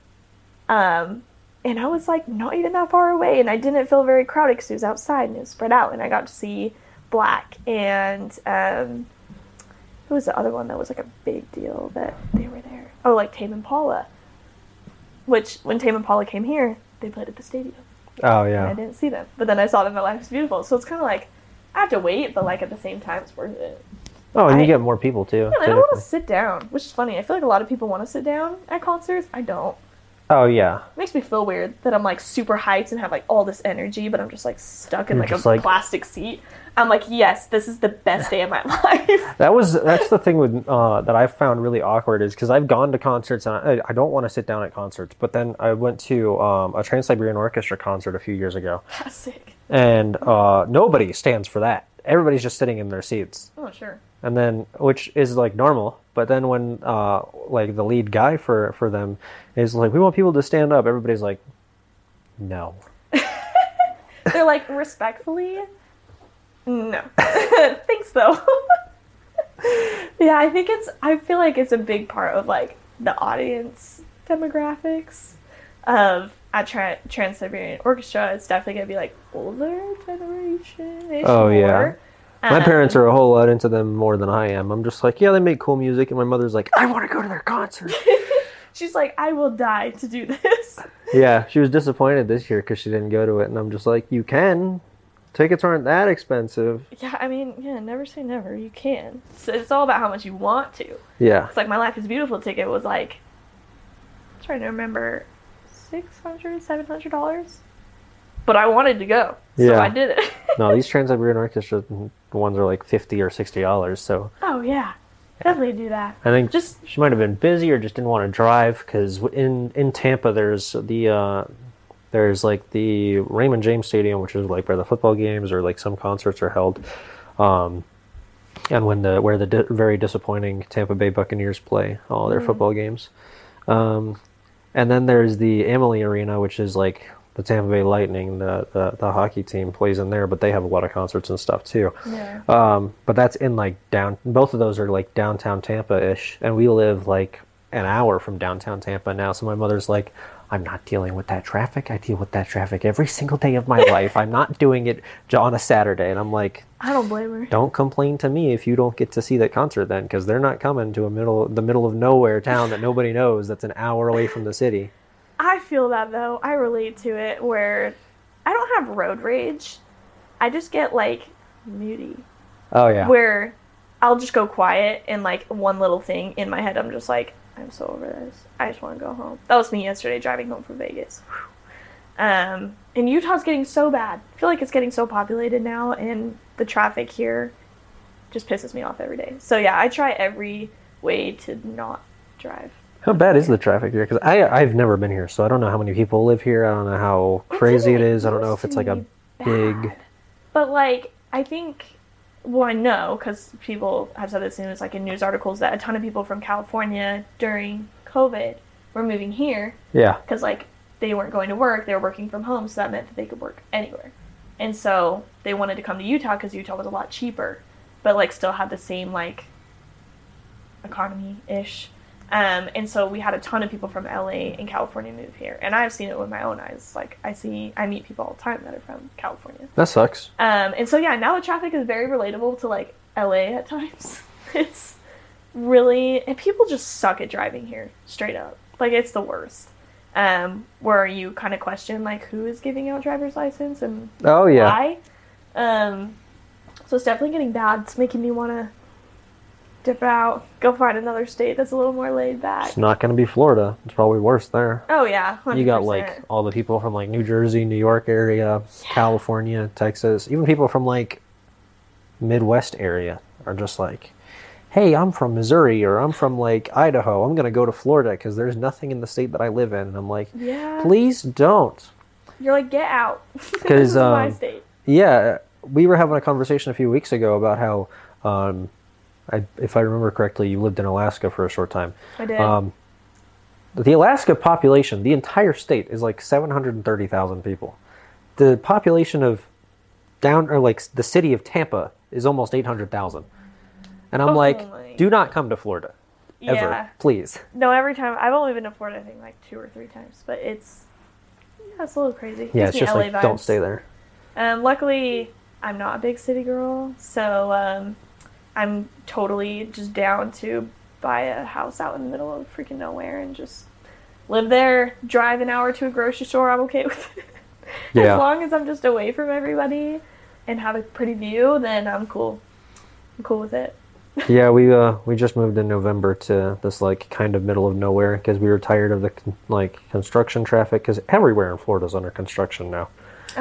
um, and I was like not even that far away, and I didn't feel very crowded because it was outside and it was spread out, and I got to see Black and um, who was the other one that was like a big deal that they were there? Oh, like Tame Impala, which when Tame Impala came here, they played at the stadium. Oh and I didn't see them. But then I saw them at Life is Beautiful. So it's kind of like, I have to wait, but like at the same time, it's worth it. Oh, and you get more people too. And I don't want to sit down, which is funny. I feel like a lot of people want to sit down at concerts. I don't. Oh yeah. It makes me feel weird that I'm like super hyped and have like all this energy, but I'm just like stuck in You're like a like- plastic seat. I'm like, yes, this is the best day of my life. That was that's the thing with uh, that I've found really awkward is because I've gone to concerts and I, I don't want to sit down at concerts, but then I went to um, a Trans Siberian Orchestra concert a few years ago, Sick. And uh, nobody stands for that. Everybody's just sitting in their seats, Oh, sure. and then which is like normal. But then when uh, like the lead guy for for them is like, we want people to stand up. Everybody's like, no. They're like, respectfully, no. Thanks, though. yeah, I think it's, I feel like it's a big part of like the audience demographics of at Tra- Trans Siberian Orchestra. It's definitely going to be like older generation. Oh, yeah. My Um, parents are a whole lot into them more than I am. I'm just like, yeah, they make cool music, and my mother's like, I want to go to their concert. She's like, I will die to do this. yeah, she was disappointed this year because she didn't go to it, and I'm just like, you can. Tickets aren't that expensive. Yeah, I mean, yeah, never say never. You can. So it's all about how much you want to. Yeah. It's like my Life is Beautiful ticket was like, I'm trying to remember, six hundred, seven hundred dollars. But I wanted to go, so Yeah. I did it. No, these Trans Siberian Orchestra ones are like fifty or sixty dollars. So oh yeah, definitely do that. I think Just she might have been busy or just didn't want to drive because in in Tampa there's the uh, there's like the Raymond James Stadium, which is like where the football games or like some concerts are held, um, and when the where the di- very disappointing Tampa Bay Buccaneers play all their football games, um, and then there's the Amalie Arena, which is like the Tampa Bay Lightning, the, the the hockey team plays in there, but they have a lot of concerts and stuff too. yeah. Um, but that's in like down. Both of those are like downtown Tampa-ish, and we live like an hour from downtown Tampa now. So my mother's like, "I'm not dealing with that traffic. I deal with that traffic every single day of my life. I'm not doing it on a Saturday." And I'm like, I don't blame her. "Don't complain to me if you don't get to see that concert then, because they're not coming to a middle the middle of nowhere town that nobody knows. That's an hour away from the city." I feel that though. I relate to it where I don't have road rage. I just get like moody. Oh yeah, where I'll just go quiet and like one little thing in my head, I'm just like, I'm so over this. I just want to go home. That was me yesterday driving home from Vegas. Um, and Utah's getting so bad. I feel like it's getting so populated now, and the traffic here just pisses me off every day. So yeah, I try every way to not drive. How bad is the traffic here? Because I I've never been here, so I don't know how many people live here. I don't know how crazy it is. I don't know if it's like a be big. But like, I think, well, I know because people have said this news, like in news articles, that a ton of people from California during COVID were moving here Yeah, because like they weren't going to work, they were working from home, so that meant that they could work anywhere. And so they wanted to come to Utah because Utah was a lot cheaper, but like still had the same like economy ish. Um, and so we had a ton of people from LA and California move here, and I've seen it with my own eyes. Like I see, I meet people all the time that are from California. that sucks. Um, and so yeah, now the traffic is very relatable to like LA at times. It's really and people just suck at driving here, straight up. Like it's the worst. Um, where you kind of question like who is giving out driver's license and Oh yeah, why. Um, so it's definitely getting bad. It's making me want to dip out, go find another state that's a little more laid back. it's not gonna be Florida. It's probably worse there. Oh yeah, 100%. You got like all the people from like New Jersey, New York area, California, Texas, even people from like Midwest area are just like, "Hey, I'm from Missouri or I'm from like Idaho. I'm gonna go to Florida because there's nothing in the state that I live in." And I'm like, Yeah. "Please don't." You're like, get out. Because is my um, state. Yeah, we were having a conversation a few weeks ago about how, um, I, if I remember correctly, you lived in Alaska for a short time. I did. Um, the Alaska population, the entire state, is like 730,000 people. The population of down, or like the city of Tampa, is almost 800,000. And I'm Oh like, my- do not come to Florida. Ever. yeah. Please. No, every time I've only been to Florida, I think like two or three times, but it's yeah, it's a little crazy. Yeah, it's just LA like, don't stay there. Um, luckily, I'm not a big city girl, so um, I'm totally just down to buy a house out in the middle of freaking nowhere and just live there. Drive an hour to a grocery store. I'm okay with it. Yeah. As long as I'm just away from everybody and have a pretty view, then I'm cool. I'm cool with it. yeah, we uh we just moved in November to this like kind of middle of nowhere because we were tired of the con- like construction traffic because everywhere in Florida is under construction now.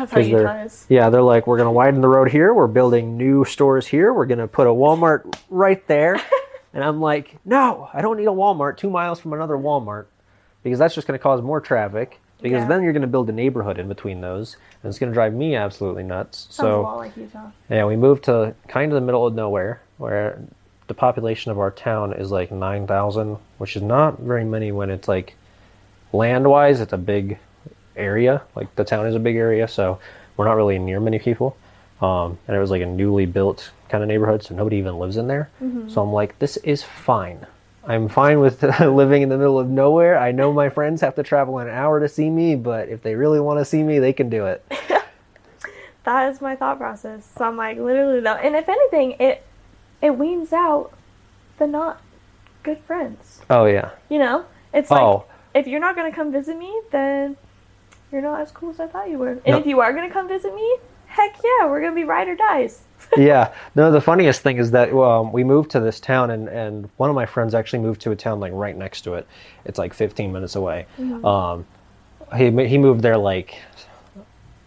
That's how they're-. Yeah, they're like, we're gonna widen the road here. We're building new stores here. We're gonna put a Walmart right there. and I'm like, no, I don't need a Walmart two miles from another Walmart because that's just gonna cause more traffic. Because Yeah. then you're gonna build a neighborhood in between those, and it's gonna drive me absolutely nuts. Sounds so a lot like Utah. yeah, we moved to kind of the middle of nowhere where the population of our town is like 9,000, which is not very many when it's like land wise, it's a big area. Like the town is a big area, so we're not really near many people. Um, and it was like a newly built kind of neighborhood, so nobody even lives in there. So I'm like, this is fine. I'm fine with living in the middle of nowhere. I know my friends have to travel an hour to see me, but if they really want to see me, they can do it. That is my thought process. So I'm like literally though, and if anything, it it weans out the not good friends. Oh, yeah. You know, it's like Oh. if you're not gonna come visit me, then you're not as cool as I thought you were. And if you are gonna come visit me, heck yeah, we're gonna be ride or dies. yeah. No, the funniest thing is that um, we moved to this town, and, and one of my friends actually moved to a town like right next to it. It's like 15 minutes away. Um, he he moved there like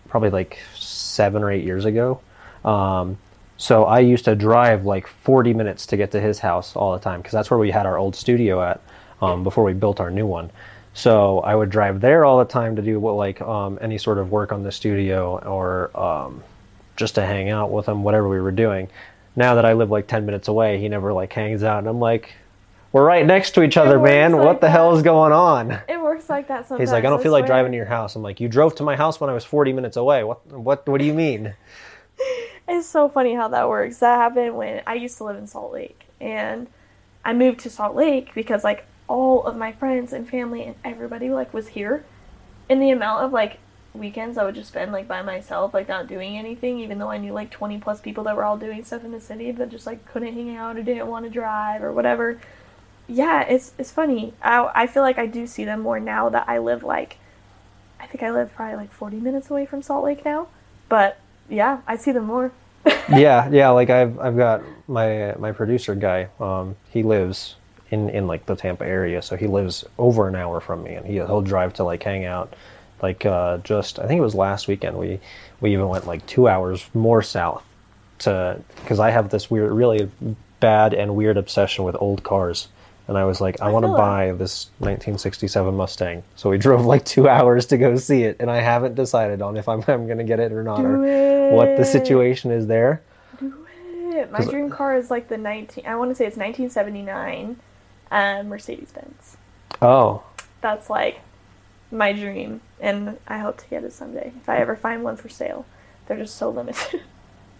probably like seven or eight years ago. Um, so I used to drive like 40 minutes to get to his house all the time because that's where we had our old studio at um, before we built our new one. So I would drive there all the time to do what like um, any sort of work on the studio or um, just to hang out with him, whatever we were doing. Now that I live like 10 minutes away, he never like hangs out, and I'm like, we're right next to each other, man. like what the hell that. is going on? It works like that sometimes. He's like, I don't feel like driving to your house. I'm like, you drove to my house when I was 40 minutes away. What? What? What do you mean? It's so funny how that works. That happened when I used to live in Salt Lake, and I moved to Salt Lake because like all of my friends and family and everybody like was here, and the amount of like weekends I would just spend like by myself, like not doing anything, even though I knew like twenty plus people that were all doing stuff in the city, but just like couldn't hang out or didn't want to drive or whatever. Yeah, it's it's funny. I I feel like I do see them more now that I live like, I think I live probably like forty minutes away from Salt Lake now, but yeah, I see them more. yeah, yeah. Like I've I've got my my producer guy. Um, he lives in in like the Tampa area, so he lives over an hour from me, and he he'll drive to like hang out. Like uh, just I think it was last weekend we we even went like two hours more south to because I have this weird, really bad and weird obsession with old cars. And I was like, I, I want to buy this 1967 Mustang. So we drove like two hours to go see it, and I haven't decided on if I'm, I'm going to get it or not, Do or what the situation is there. Do it. My dream car is like the 19 I want to say it's 1979 um, Mercedes Benz. Oh, That's like my dream and I hope to get it someday if I ever find one for sale. They're just so limited.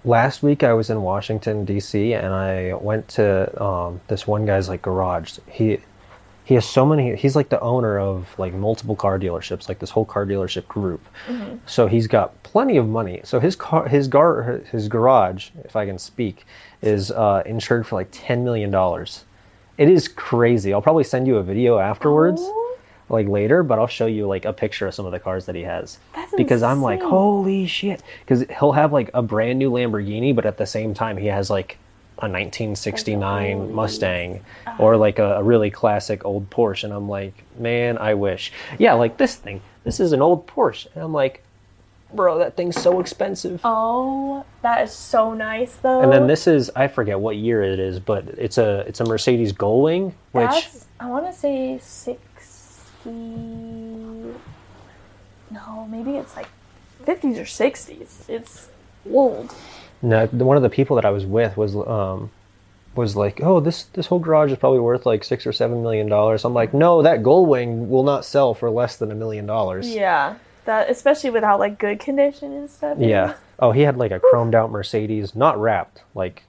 last week I was in Washington D.C. and I went to um, this one guy's like garage. He he has so many. He's like the owner of like multiple car dealerships, like this whole car dealership group. So he's got plenty of money. So his car, his gar, his garage, if I can speak, is uh, insured for like ten million dollars. It is crazy. I'll probably send you a video afterwards. Oh, like later, but I'll show you like a picture of some of the cars that he has. That's because I'm like, holy shit! Because he'll have like a brand new Lamborghini, but at the same time he has like a 1969 Mustang or like a, a really classic old Porsche, and I'm like, man, I wish. Yeah, like this thing. This is an old Porsche, and I'm like, bro, that thing's so expensive. Oh, that is so nice though. And then this is I forget what year it is, but it's a it's a Mercedes Gullwing, which That's I want to say sixty. No, maybe it's like fifties or sixties. It's old. no, one of the people that I was with was um was like, oh, this this whole garage is probably worth like six or seven million dollars. I'm like, no, that Gullwing will not sell for less than a million dollars. Yeah, that especially with how like good condition and stuff. is. Yeah. Oh, he had like a chromed out Mercedes, not wrapped, like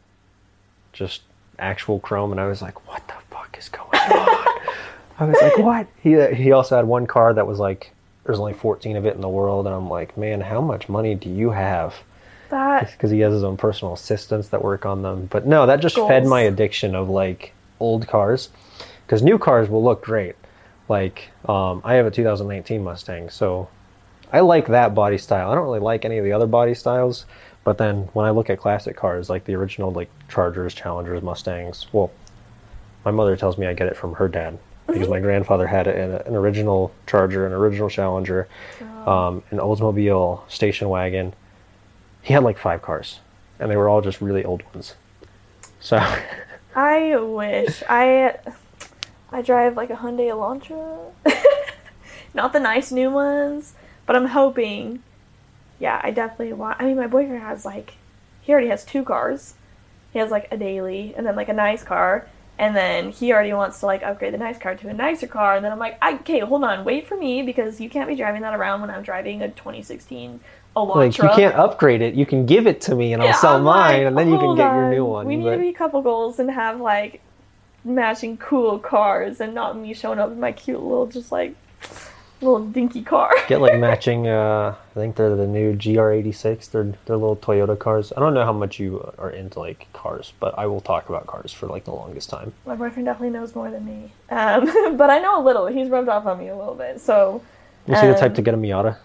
just actual chrome, and I was like, "What the fuck is going on?" I was like, "What?" He he also had one car that was like there's only 14 of it in the world, and I'm like, "Man, how much money do you have?" That Because he has his own personal assistants that work on them. But no, that just fed my addiction of like old cars, because new cars will look great. Like um, I have a 2019 Mustang, so I like that body style. I don't really like any of the other body styles, but then when I look at classic cars, like the original like Chargers, Challengers, Mustangs, well, my mother tells me I get it from her dad because my grandfather had it in a, an original Charger, an original Challenger, um, an Oldsmobile station wagon. He had like five cars, and they were all just really old ones. So I wish I I drive like a Hyundai Elantra. Not the nice new ones, but I'm hoping. Yeah, I definitely want. I mean, my boyfriend has like he already has two cars. He has like a daily and then like a nice car, and then he already wants to like upgrade the nice car to a nicer car. And then I'm like, I, okay, hold on, wait for me because you can't be driving that around when I'm driving a 2016 Elantra. like you can't upgrade it. You can give it to me, and I'll sell I'm mine, like, and then you can get your new one. We need but- to be a couple goals and have like matching cool cars and not me showing up in my cute little just like little dinky car. get like matching uh i think they're the new gr86 they're they're little toyota cars i don't know how much you are into like cars but i will talk about cars for like the longest time my boyfriend definitely knows more than me, um, but I know a little. He's rubbed off on me a little bit, so is he the type Um, to get a miata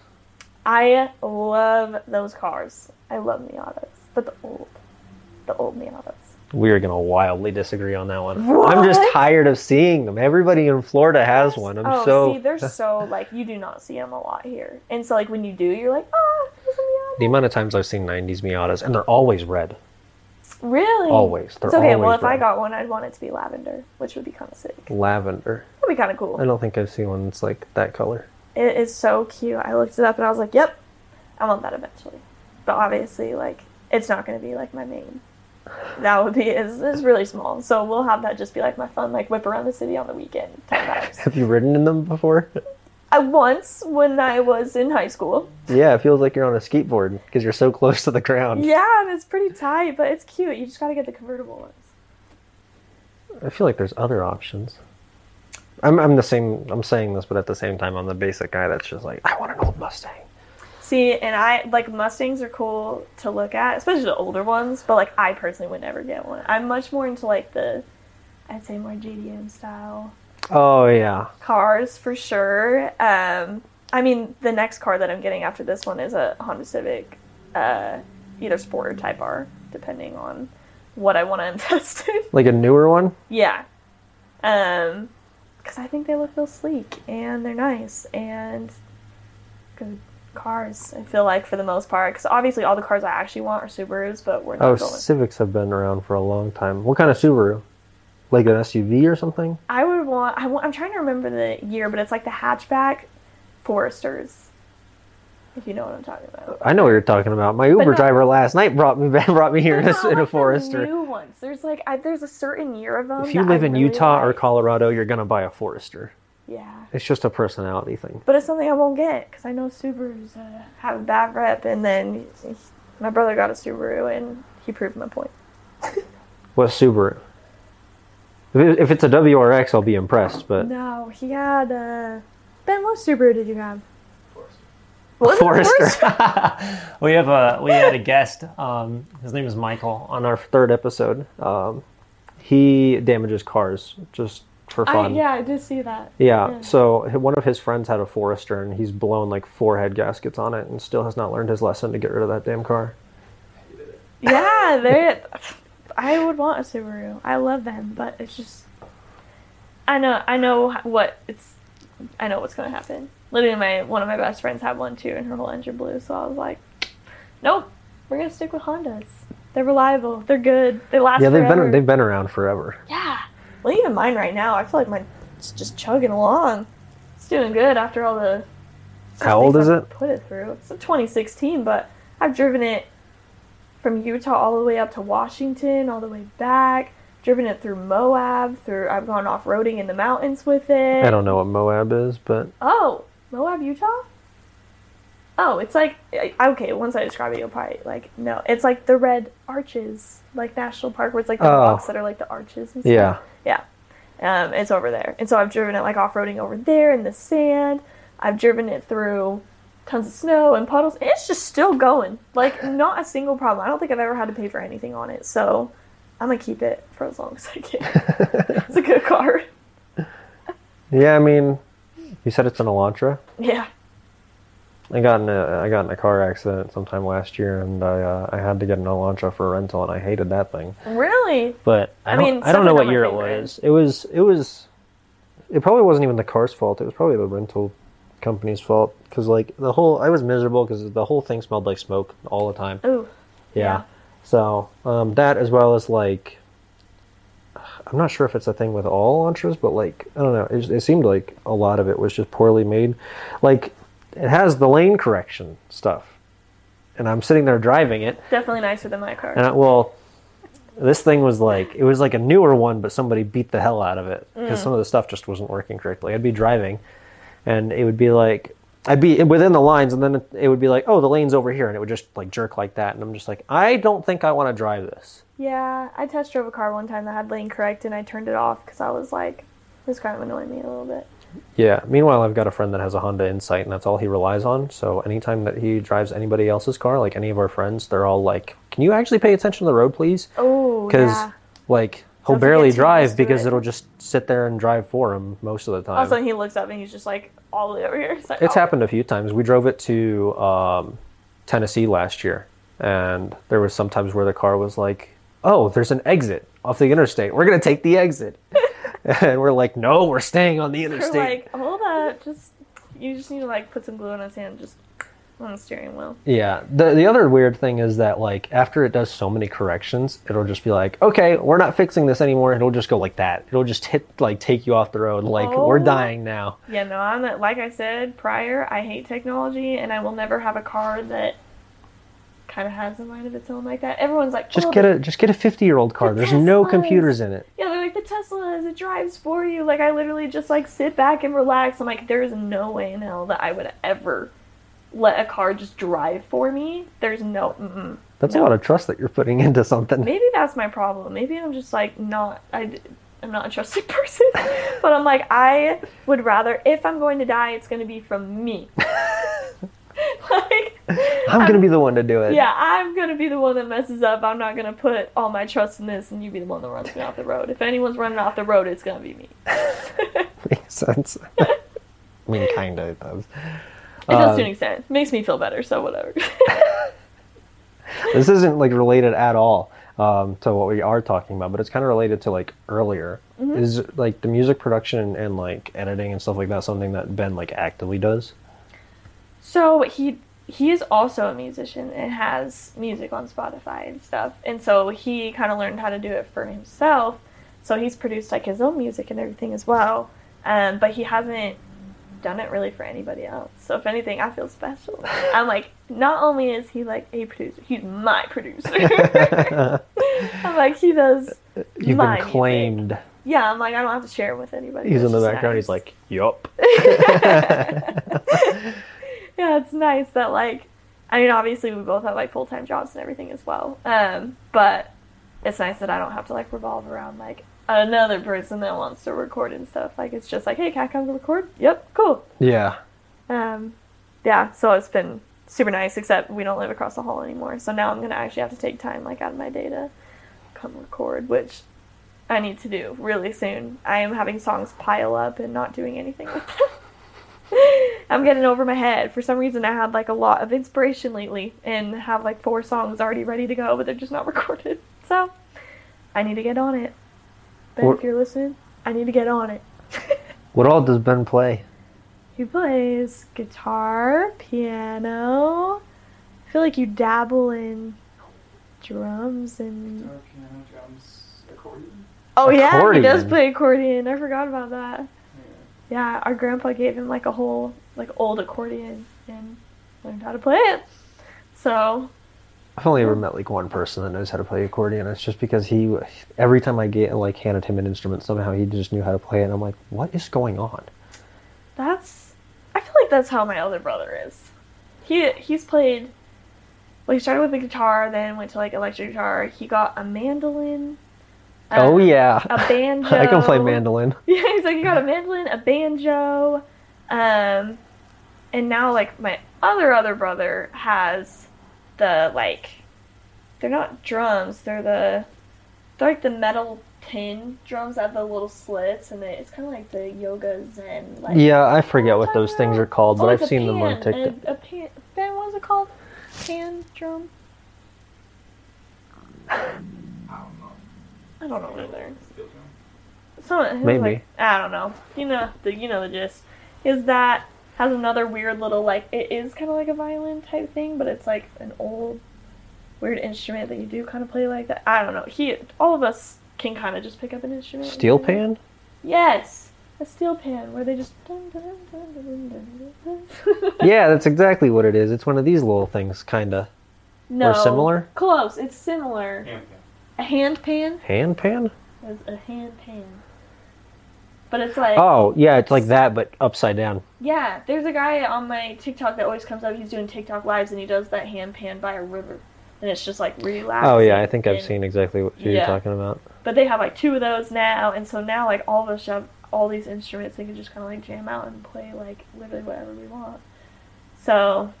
I love those cars. I love Miatas, but the old, the old Miatas. We are gonna wildly disagree on that one i'm just tired of seeing them everybody in florida has one i'm oh, so see, they're so like you do not see them a lot here, and so like when you do, you're like, ah, there's a Miata. the amount of times i've seen 90s miatas and they're always red Really? Always. They're it's okay. well, always if I got one, I'd want it to be lavender, which would be kind of sick. lavender That'd be kind of cool. i don't think i've seen one that's like that color It is so cute. I looked it up and I was like, yep, I want that eventually. But obviously, like, it's not going to be like my main. That would be is is really small. So we'll have that just be like my fun, like whip around the city on the weekend have you ridden in them before I once when I was in high school. yeah it feels like you're on a skateboard because you're so close to the ground Yeah, and it's pretty tight, but it's cute. You just got to get the convertible ones. I feel like there's other options. I'm I'm the same. I'm saying this, but at the same time, I'm the basic guy that's just like, I want an old Mustang. See, and I like Mustangs are cool to look at, especially the older ones. But like, I personally would never get one. I'm much more into like the, I'd say more JDM style Oh yeah, cars for sure. Um, I mean, the next car that I'm getting after this one is a Honda Civic, uh, either Sport or Type R, depending on what I want to invest in. like a newer one. yeah, um, because I think they look real sleek and they're nice and good cars. I feel like for the most part, because obviously all the cars I actually want are Subarus, but we're not Oh, going. Civics have been around for a long time. What kind of Subaru? Like an SUV or something? I would want, I want. I'm trying to remember the year, but it's like the hatchback Foresters. If you know what I'm talking about. I know what you're talking about. My Uber no- driver last night brought me brought me here in a, not in a like the Forester. New ones. There's like I, there's a certain year of them. If you that I live in really Utah or. Colorado, you're gonna buy a Forester. Yeah, It's just a personality thing. but it's something I won't get because I know Subarus uh, have a bad rep, and then my brother got a Subaru and he proved my point. What Subaru? If, it, if it's a WRX, I'll be impressed. But No, he had uh, Ben. What Subaru did you have? Was it Forester. we have a we had a guest. Um, his name is Michael on our third episode. Um, he damages cars just for I, yeah, I did see that. Yeah, Yeah. So one of his friends had a Forester, and he's blown like four head gaskets on it, and still has not learned his lesson to get rid of that damn car. Yeah, they. I would want a Subaru. I love them, but it's just. I know. I know what it's I know what's gonna happen. Literally, my one of my best friends had one too, and her whole engine blew. So I was like, nope, we're gonna stick with Hondas. They're reliable. They're good. They last. Yeah, they've forever. been they've been around forever. Yeah. Well, even mine right now, I feel like mine's just chugging along. It's doing good after all the. How old is I've it? Put it through. It's a 2016, but I've driven it from Utah all the way up to Washington, all the way back. Driven it through Moab. Through I've gone off roading in the mountains with it. I don't know what Moab is, but Oh, Moab, Utah. Oh, it's like okay. Once I describe it, you'll probably like no. It's like the red arches, like national park, where it's like the Oh. rocks that are like the arches. And stuff. yeah. Yeah. Um, it's over there. And so I've driven it like off roading over there in the sand. I've driven it through tons of snow and puddles. And it's just still going. Like, not a single problem. I don't think I've ever had to pay for anything on it. So I'm going to keep it for as long as I can. it's a good car. Yeah, I mean, you said it's an Elantra. Yeah. I got in a I got in a car accident sometime last year, and I uh, I had to get an Elantra for rental, and I hated that thing. Really? But I, I don't, mean, I don't know what year it was. It was it was it probably wasn't even the car's fault. It was probably the rental company's fault because like the whole I was miserable because the whole thing smelled like smoke all the time. Ooh. Yeah. Yeah. So um, that as well as like, I'm not sure if it's a thing with all Elantras, but like I don't know. It, it seemed like a lot of it was just poorly made. Like it has the lane correction stuff, and I'm sitting there driving it, Definitely nicer than my car. and I, well, this thing was like it was like a newer one, but somebody beat the hell out of it because mm. some of the stuff just wasn't working correctly. I'd be driving, and it would be like I'd be within the lines, and then it, it would be like, oh, the lane's over here, and it would just like jerk like that, and I'm just like, I don't think I want to drive this. Yeah, I test drove a car one time that had lane correct and I turned it off because I was like, this kind of annoyed me a little bit. Yeah. Meanwhile, I've got a friend that has a Honda Insight, and that's all he relies on. So anytime that he drives anybody else's car, like any of our friends, they're all like, "Can you actually pay attention to the road, please?" Oh, Because yeah. like he'll barely drive because red. it'll just sit there and drive for him most of the time. All of a sudden he looks up and he's just like all the way over here. It's, like, It's oh. happened a few times. We drove it to um, Tennessee last year, and there was sometimes where the car was like, "Oh, there's an exit off the interstate. We're gonna take the exit," and we're like, "No, we're staying on the We're interstate." like, hold up, just you just need to like put some glue on his hand, just on the steering wheel. yeah. The the other weird thing is that like after it does so many corrections, it'll just be like, "Okay, we're not fixing this anymore." It'll just go like that. It'll just hit like take you off the road. Like we're Oh. dying now. Yeah, no, I'm like I said prior. I hate technology, and I will never have a car that kind of has a mind of its own like that. Everyone's like, Just oh, get a just get a fifty year old car. The There's no computers in it. Yeah, they're like the Teslas. It drives for you. Like I literally just like sit back and relax. I'm like, there is no way in hell that I would ever let a car just drive for me. There's no. That's No. a lot of trust that you're putting into something. Maybe that's my problem. Maybe I'm just like not. I. I'm not a trusted person, but I'm like I would rather if I'm going to die, it's going to be from me. like I'm gonna be the one to do it. Yeah, I'm gonna be the one that messes up. I'm not gonna put all my trust in this, and you be the one that runs me off the road. If anyone's running off the road, it's gonna be me. Makes sense. I mean, kinda it does. does Um, to an extent. Makes me feel better, so whatever. This isn't like related at all um, to what we are talking about, but it's kind of related to like earlier. Mm-hmm. Is like the music production and, and like editing and stuff like that something that Ben like actively does? So he he is also a musician and has music on Spotify and stuff, and so he kind of learned how to do it for himself. So he's produced like his own music and everything as well, um, but he hasn't done it really for anybody else. So if anything, I feel special. I'm like, not only is he like a producer, he's my producer. I'm like, he does. You've my been music. claimed. Yeah, I'm like, I don't have to share it with anybody. He's in the just background. He's like, "Yup." Yeah, it's nice that like, I mean, obviously we both have like full time jobs and everything as well. Um, but it's nice that I don't have to like revolve around like another person that wants to record and stuff. Like, it's just like, hey, can I come record? Yep, cool. Yeah. Um, yeah, so it's been super nice. Except we don't live across the hall anymore, so now I'm gonna actually have to take time like out of my day to come record, which I need to do really soon. I am having songs pile up and not doing anything with them. I'm getting over my head. For some reason, I had like a lot of inspiration lately and have like four songs already ready to go, but they're just not recorded. So I need to get on it. Ben, What- if you're listening, I need to get on it. What all does Ben play? He plays guitar, piano. I feel like you dabble in drums and. Guitar, piano, drums, accordion. Oh yeah, he does play accordion. I forgot about that. Yeah. Our grandpa gave him like a whole like old accordion and learned how to play it. So I've only ever met like one person that knows how to play accordion. It's just because he, every time I get like handed him an instrument, somehow he just knew how to play it. And I'm like, what is going on? that's I feel like that's how my other brother is. He he's played well, he started with the guitar, then went to like electric guitar. He got a mandolin. Oh um, yeah, A banjo. I can play mandolin. Yeah, he's like, you got a mandolin, a banjo, um, and now like my other other brother has the like, they're not drums, they're the, they're like the metal tin drums that have the little slits, and it, it's kind of like the yoga zen. Like, Yeah, I forget what those things are called, but Oh, I've it's a seen them on TikTok. A, a pan, pan, what is it called? Pan drum? I don't know. I don't know either. Steel. Someone, Maybe. Like, I don't know. You know the you know the gist. Is that has another weird little like it is kind of like a violin type thing, but it's like an old weird instrument that you do kind of play like that. I don't know. He all of us can kind of just pick up an instrument. Steel play it. pan? Yes, a steel pan where they just. dun, dun, dun, dun, dun, dun, dun, dun. Yeah, that's exactly what it is. It's one of these little things, kinda. no, similar? Close. It's similar. Hand pan. A hand pan. Hand pan? It's a hand pan. But it's like Oh, yeah, it's like that, but upside down. Yeah, there's a guy on my TikTok that always comes up. He's doing TikTok lives and he does that hand pan by a river, and it's just like relaxing. Oh yeah, I think I've and- seen exactly what you're Yeah. talking about. But they have like two of those now, and so now like all of us have all these instruments. They can just kind of like jam out and play like literally whatever we want. So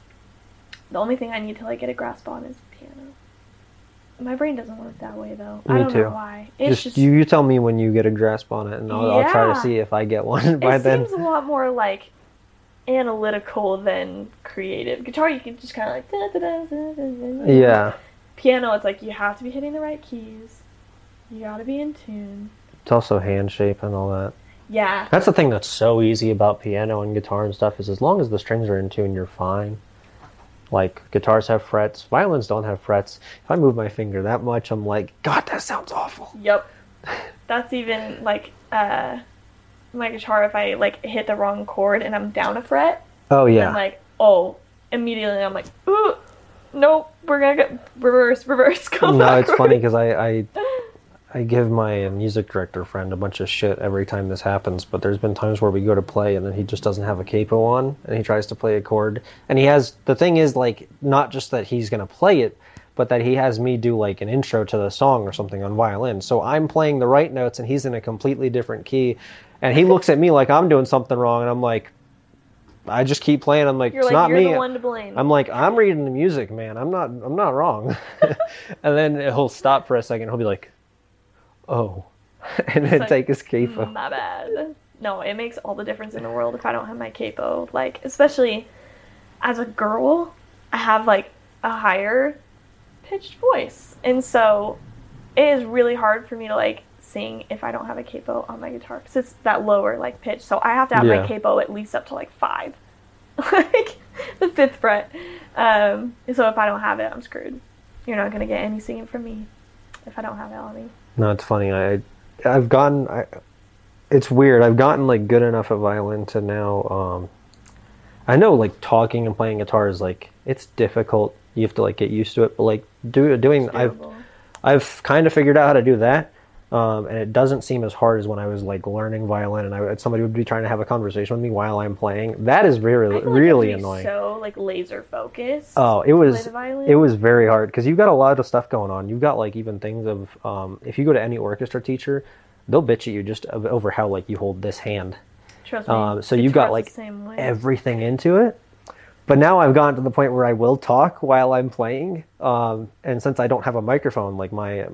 the only thing I need to like get a grasp on is piano. My brain doesn't work that way though. I don't too. know why. It's Just, just, you, you tell me when you get a grasp on it, and I'll, I'll try to see if I get one by it then. seems a lot more like analytical than creative. Guitar, you can just kind of like. da, da, da. Yeah, Piano, it's like you have to be hitting the right keys. You gotta be in tune. it's also hand shape and all that. Yeah. That's the thing that's so easy about piano and guitar and stuff is as long as the strings are in tune, you're fine. Like guitars have frets, violins don't have frets. If I move my finger that much, I'm like, God, that sounds awful. Yep. That's even like uh my guitar if I like hit the wrong chord and I'm down a fret, Oh yeah. I'm like, oh, immediately I'm like, ooh, nope, we're gonna get reverse, reverse, go no, it's funny because I, I I give my uh, music director friend a bunch of shit every time this happens. But there's been times where we go to play and then he just doesn't have a capo on, and he tries to play a chord, and he has the thing is like not just that he's gonna play it, but that he has me do like an intro to the song or something on violin. So I'm playing the right notes and he's in a completely different key, and he looks at me like I'm doing something wrong, and I'm like. I just keep playing. I'm like, You're it's like, not you're me. the one to blame. I'm like, I'm reading the music, man. I'm not. I'm not wrong. and then he'll stop for a second. He'll be like, "Oh," and then like, take his capo. My bad. No, it makes all the difference in the world if I don't have my capo. Like, especially as a girl, I have like a higher pitched voice. And so it is really hard for me to like sing if I don't have a capo on my guitar because it's that lower like pitch. So I have to have Yeah. my capo at least up to like five, like the fifth fret. Um, so if I don't have it, I'm screwed. You're not gonna get any singing from me if I don't have it on me. No, it's funny. I, I've gotten. I, it's weird. I've gotten like good enough at violin to now. Um, I know like talking and playing guitar is like it's difficult. You have to like get used to it. But like do, doing, I've I've kind of figured out how to do that. Um, and it doesn't seem as hard as when I was like learning violin and I, somebody would be trying to have a conversation with me while I'm playing. That is really, like really you have to be annoying. So like laser focused. Oh, it was it was very hard because you've got a lot of stuff going on. You've got like even things of um, if you go to any orchestra teacher, they'll bitch at you just over how like you hold this hand. Trust me. Um, so you've got like the same way. everything into it. But now I've gotten to the point where I will talk while I'm playing, um, and since I don't have a microphone, like my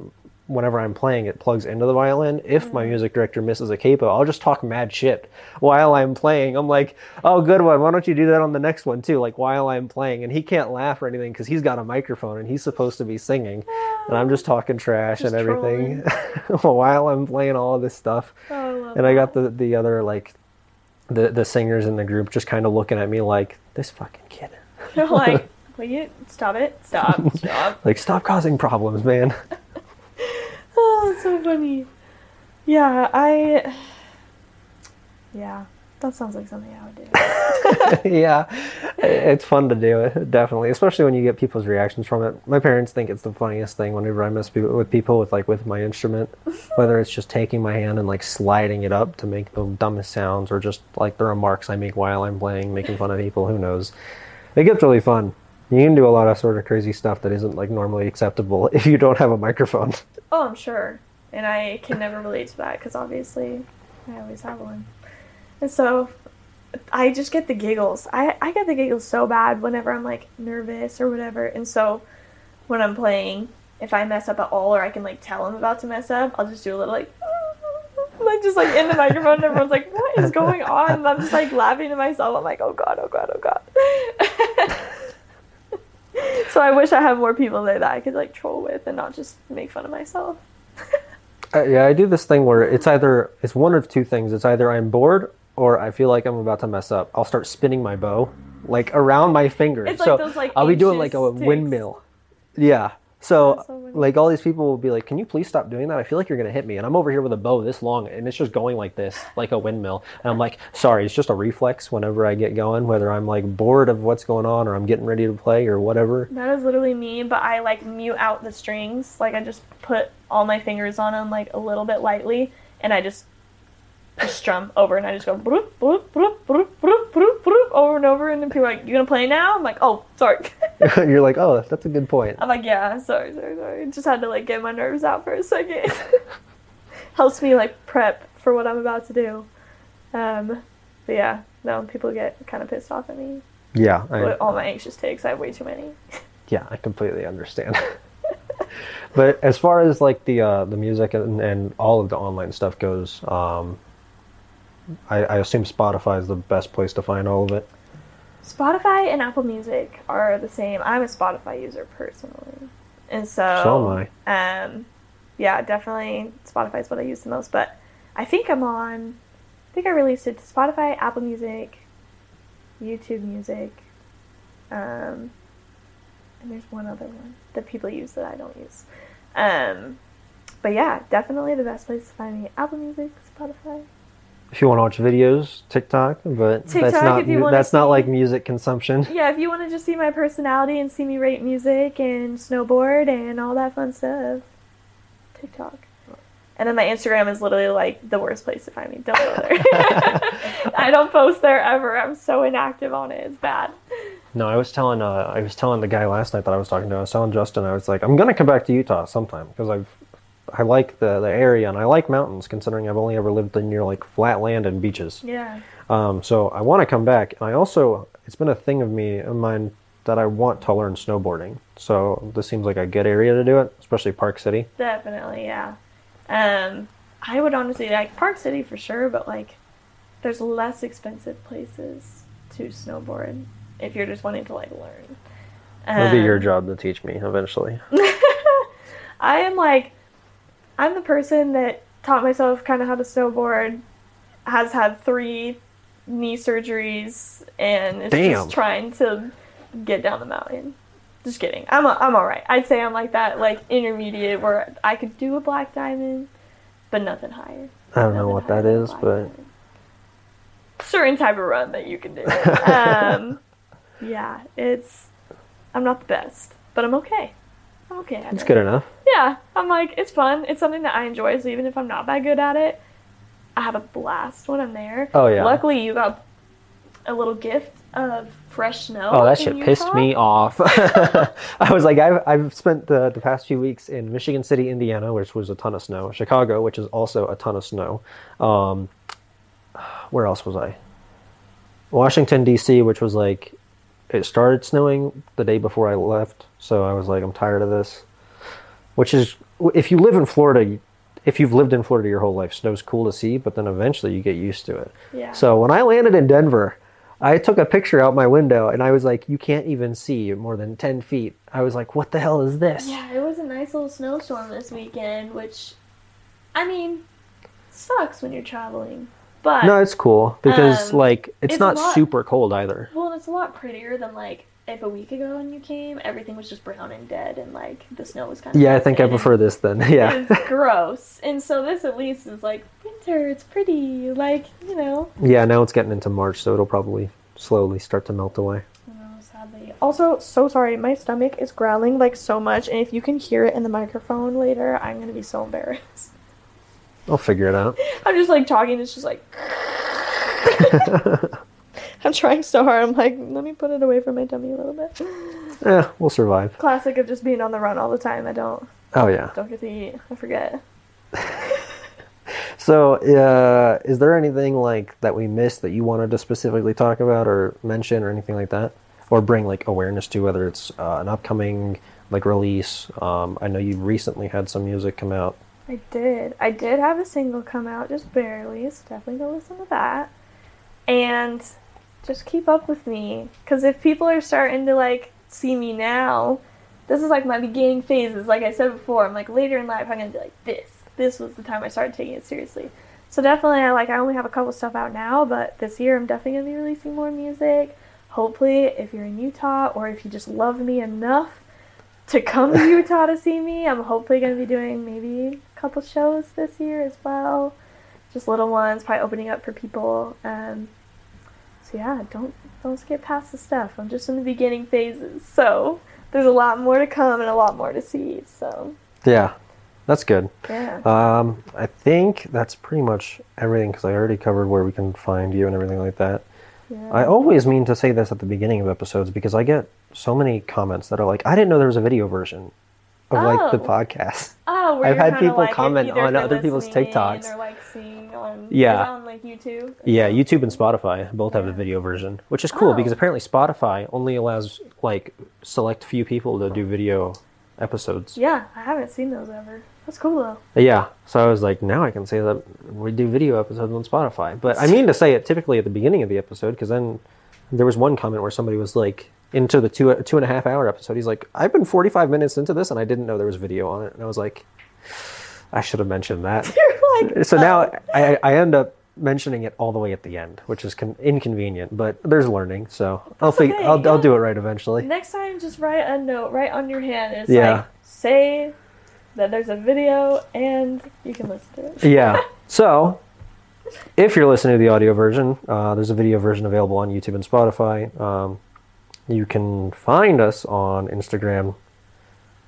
whenever I'm playing, it plugs into the violin. If my mm-hmm. music director misses a capo, I'll just talk mad shit while I'm playing. I'm like, "Oh, good one. Why don't you do that on the next one too?" Like while I'm playing, and he can't laugh or anything because he's got a microphone and he's supposed to be singing, ah, and I'm just talking trash Just and everything while I'm playing all of this stuff Oh, I and I got the the other like the the singers in the group just kind of looking at me like this fucking kid. They're like, will you stop it? Stop, stop. Like stop causing problems, man. Oh, that's so funny. Yeah, I. Yeah, that sounds like something I would do. yeah, it's fun to do it, definitely, especially when you get people's reactions from it. My parents think it's the funniest thing whenever I mess with people with like with my instrument, whether it's just taking my hand and like sliding it up to make the dumbest sounds, or just like the remarks I make while I'm playing, making fun of people. Who knows? It gets really fun. You can do a lot of sort of crazy stuff that isn't like normally acceptable if you don't have a microphone. Oh, I'm sure. And I can never relate to that because obviously I always have one. And so I just get the giggles. I, I get the giggles so bad whenever I'm like nervous or whatever. And so when I'm playing, if I mess up at all or I can like tell I'm about to mess up, I'll just do a little like like just like in the microphone and everyone's like, What is going on? And I'm just like laughing to myself. I'm like, Oh god, oh god, oh god. so I wish I had more people there that I could like troll with and not just make fun of myself. Uh, yeah, I do this thing where it's either it's one of two things. It's either I'm bored or I feel like I'm about to mess up. I'll start spinning my bow like around my fingers. It's like so those, like, I'll be doing like a anxious tics. windmill. Yeah. So, so like all these people will be like, "Can you please stop doing that? I feel like you're gonna hit me." And I'm over here with a bow this long, and it's just going like this, like a windmill. And I'm like, "Sorry, it's just a reflex." Whenever I get going, whether I'm like bored of what's going on or I'm getting ready to play or whatever. That is literally me, but I like mute out the strings. Like I just put all my fingers on them like a little bit lightly, and I just just strum over, and I just go broop, broop, over and over, and then people are like, "You gonna play now?" I'm like, "Oh, sorry." you're like, "Oh, that's a good point." I'm like, "Yeah, sorry, sorry, sorry." Just had to like get my nerves out for a second. Helps me like prep for what I'm about to do. Um, but yeah, no, people get kind of pissed off at me. Yeah, I, all my anxious takes, I have way too many. Yeah, I completely understand. but as far as like the uh, the music and, and all of the online stuff goes, um, I, I assume Spotify is the best place to find all of it. Spotify and Apple Music are the same. I'm a Spotify user personally, and so So am I. Um, yeah, definitely Spotify is what I use the most. But I think I'm on. I think I released it to Spotify, Apple Music, YouTube Music, um, and there's one other one that people use that I don't use. Um, but yeah, definitely the best place to find me: Apple Music, Spotify. If you want to watch videos, TikTok, but TikTok, that's not if you wanna that's not like music consumption. Yeah, if you want to just see my personality and see me rate music and snowboard and all that fun stuff, TikTok. And then my Instagram is literally like the worst place to find me. Don't go there. I don't post there ever. I'm so inactive on it. It's bad. No, I was telling uh, I was telling the guy last night that I was talking to. I was telling Justin I was like, I'm gonna come back to Utah sometime because I've I like the the area and I like mountains considering I've only ever lived in near like flat land and beaches. Yeah. Um, so I want to come back, and I also it's been a thing of me of mine that I want to learn snowboarding. So this seems like a good area to do it, especially Park City. Definitely, yeah. Um, I would honestly like Park City for sure, but like, there's less expensive places to snowboard if you're just wanting to like learn. It'll be your Um, job to teach me eventually. I am like, I'm the person that taught myself kind of how to snowboard, has had three knee surgeries, and is Damn. just trying to get down the mountain. Just kidding. I'm a, I'm all right. I'd say I'm like that, like intermediate, where I could do a black diamond, but nothing higher. I don't know what that is, but diamond. certain type of run that you can do. um, yeah, it's. I'm not the best, but I'm okay. Okay at it's it good enough. yeah, I'm like, it's fun. It's something that I enjoy. So even if I'm not that good at it, I have a blast when I'm there. Oh, yeah. Luckily, you got a little gift of fresh snow. Oh, that shit pissed me off. I was like, I've, I've spent the, the past few weeks in Michigan City, Indiana, which was a ton of snow. Chicago, which is also a ton of snow. Um, where else was I? Washington, D.C., which was like, it started snowing the day before I left. So I was like, I'm tired of this. Which is, if you live in Florida, if you've lived in Florida your whole life, snow's cool to see, but then eventually you get used to it. Yeah. So when I landed in Denver, I took a picture out my window and I was like, you can't even see more than 10 feet. I was like, what the hell is this? Yeah, it was a nice little snowstorm this weekend, which, I mean, sucks when you're traveling. But No, it's cool because Um, like it's, it's not lot- super cold either. well, it's a lot prettier than like if a week ago when you came, everything was just brown and dead, and like the snow was kind of. Yeah, I think I prefer this then. Yeah. It's gross, and so this at least is like winter. It's pretty, like you know. yeah, now it's getting into March, so it'll probably slowly start to melt away. You sadly. Also, so sorry, my stomach is growling like so much, and if you can hear it in the microphone later, I'm gonna be so embarrassed. I'll figure it out. I'm just like talking, it's just like. I'm trying so hard. I'm like, let me put it away from my tummy a little bit. Yeah, we'll survive. Classic of just being on the run all the time. I don't Oh yeah. don't get to eat. I forget. So, uh, is there anything like that we missed that you wanted to specifically talk about or mention or anything like that, or bring like awareness to, whether it's uh, an upcoming like release? Um, I know you recently had some music come out. I did. I did have a single come out, just barely. So definitely go listen to that. And just keep up with me, because if people are starting to like see me now, this is like my beginning phases. Like I said before, I'm like later in life, I'm gonna be like this. This was the time I started taking it seriously. So definitely, I like I only have a couple stuff out now, but this year I'm definitely gonna be releasing more music. Hopefully, if you're in Utah or if you just love me enough to come to Utah to see me. I'm hopefully going to be doing maybe couple shows this year as well. Just little ones, probably opening up for people. Um, so yeah, don't don't skip past the stuff. I'm just in the beginning phases, so there's a lot more to come and a lot more to see. So Yeah, that's good. yeah, Um, I think that's pretty much everything because I already covered where we can find you and everything like that. yeah. I always mean to say this at the beginning of episodes because I get so many comments that are like, "I didn't know there was a video version of like the Oh. podcast." oh, I've had people like, comment on other people's TikToks. or like seeing on Yeah. on like YouTube. Yeah, YouTube and Spotify both have the video version, which is cool Oh. because apparently Spotify only allows like select few people to do video episodes. Yeah, I haven't seen those ever. That's cool though. Yeah, so I was like, now I can say that we do video episodes on Spotify. But I mean to say it typically at the beginning of the episode because then there was one comment where somebody was like, into the two two and a half hour episode, he's like, I've been 45 minutes into this and I didn't know there was video on it. And I was like, I should have mentioned that. You're like, so now oh. I, I end up mentioning it all the way at the end, which is con- inconvenient, but there's learning. So I'll, That's okay, I'll, I'll do it right eventually. Next time, just write a note right on your hand. It's Yeah. like say that there's a video and you can listen to it. yeah. So, if you're listening to the audio version, uh, there's a video version available on YouTube and Spotify. Um, you can find us on Instagram,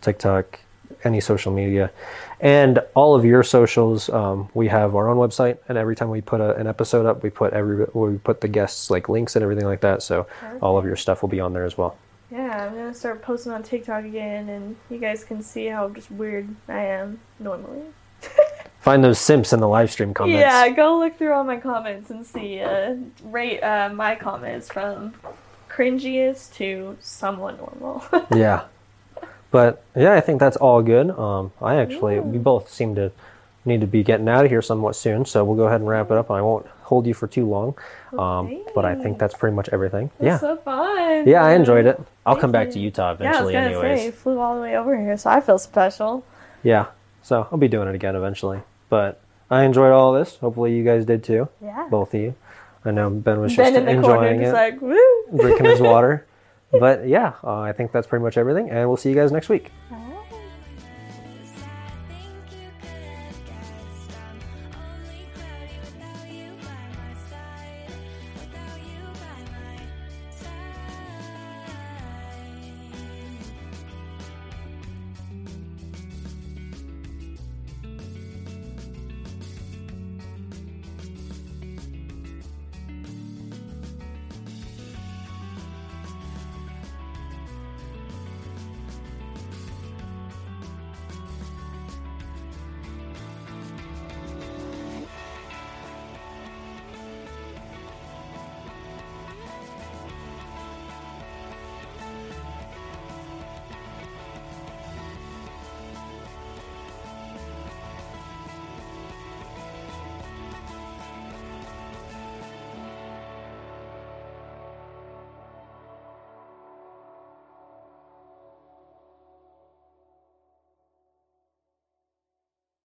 TikTok, any social media, and all of your socials. Um, we have our own website, and every time we put a, an episode up, we put every we put the guests like links and everything like that. So all of your stuff will be on there as well. Yeah, I'm gonna start posting on TikTok again, and you guys can see how just weird I am normally. Find those simps in the live stream comments. Yeah, go look through all my comments and see. Uh, rate uh, my comments from cringiest to somewhat normal. yeah. But yeah i think that's all good. Um i actually we both seem to need to be getting out of here somewhat soon so we'll go ahead and wrap it up. I won't hold you for too long um but i think that's pretty much everything. Yeah. so fun. yeah i enjoyed it. I'll Thank come back you. to utah eventually, Yeah, I was anyways. say, flew all the way over here, so I feel special. yeah so i'll be doing it again eventually. But i enjoyed all this. Hopefully you guys did too. Yeah. both of you i know ben was Ben just in corner, enjoying just it like woo. drinking his water. But yeah uh, i think that's pretty much everything and we'll see you guys next week. All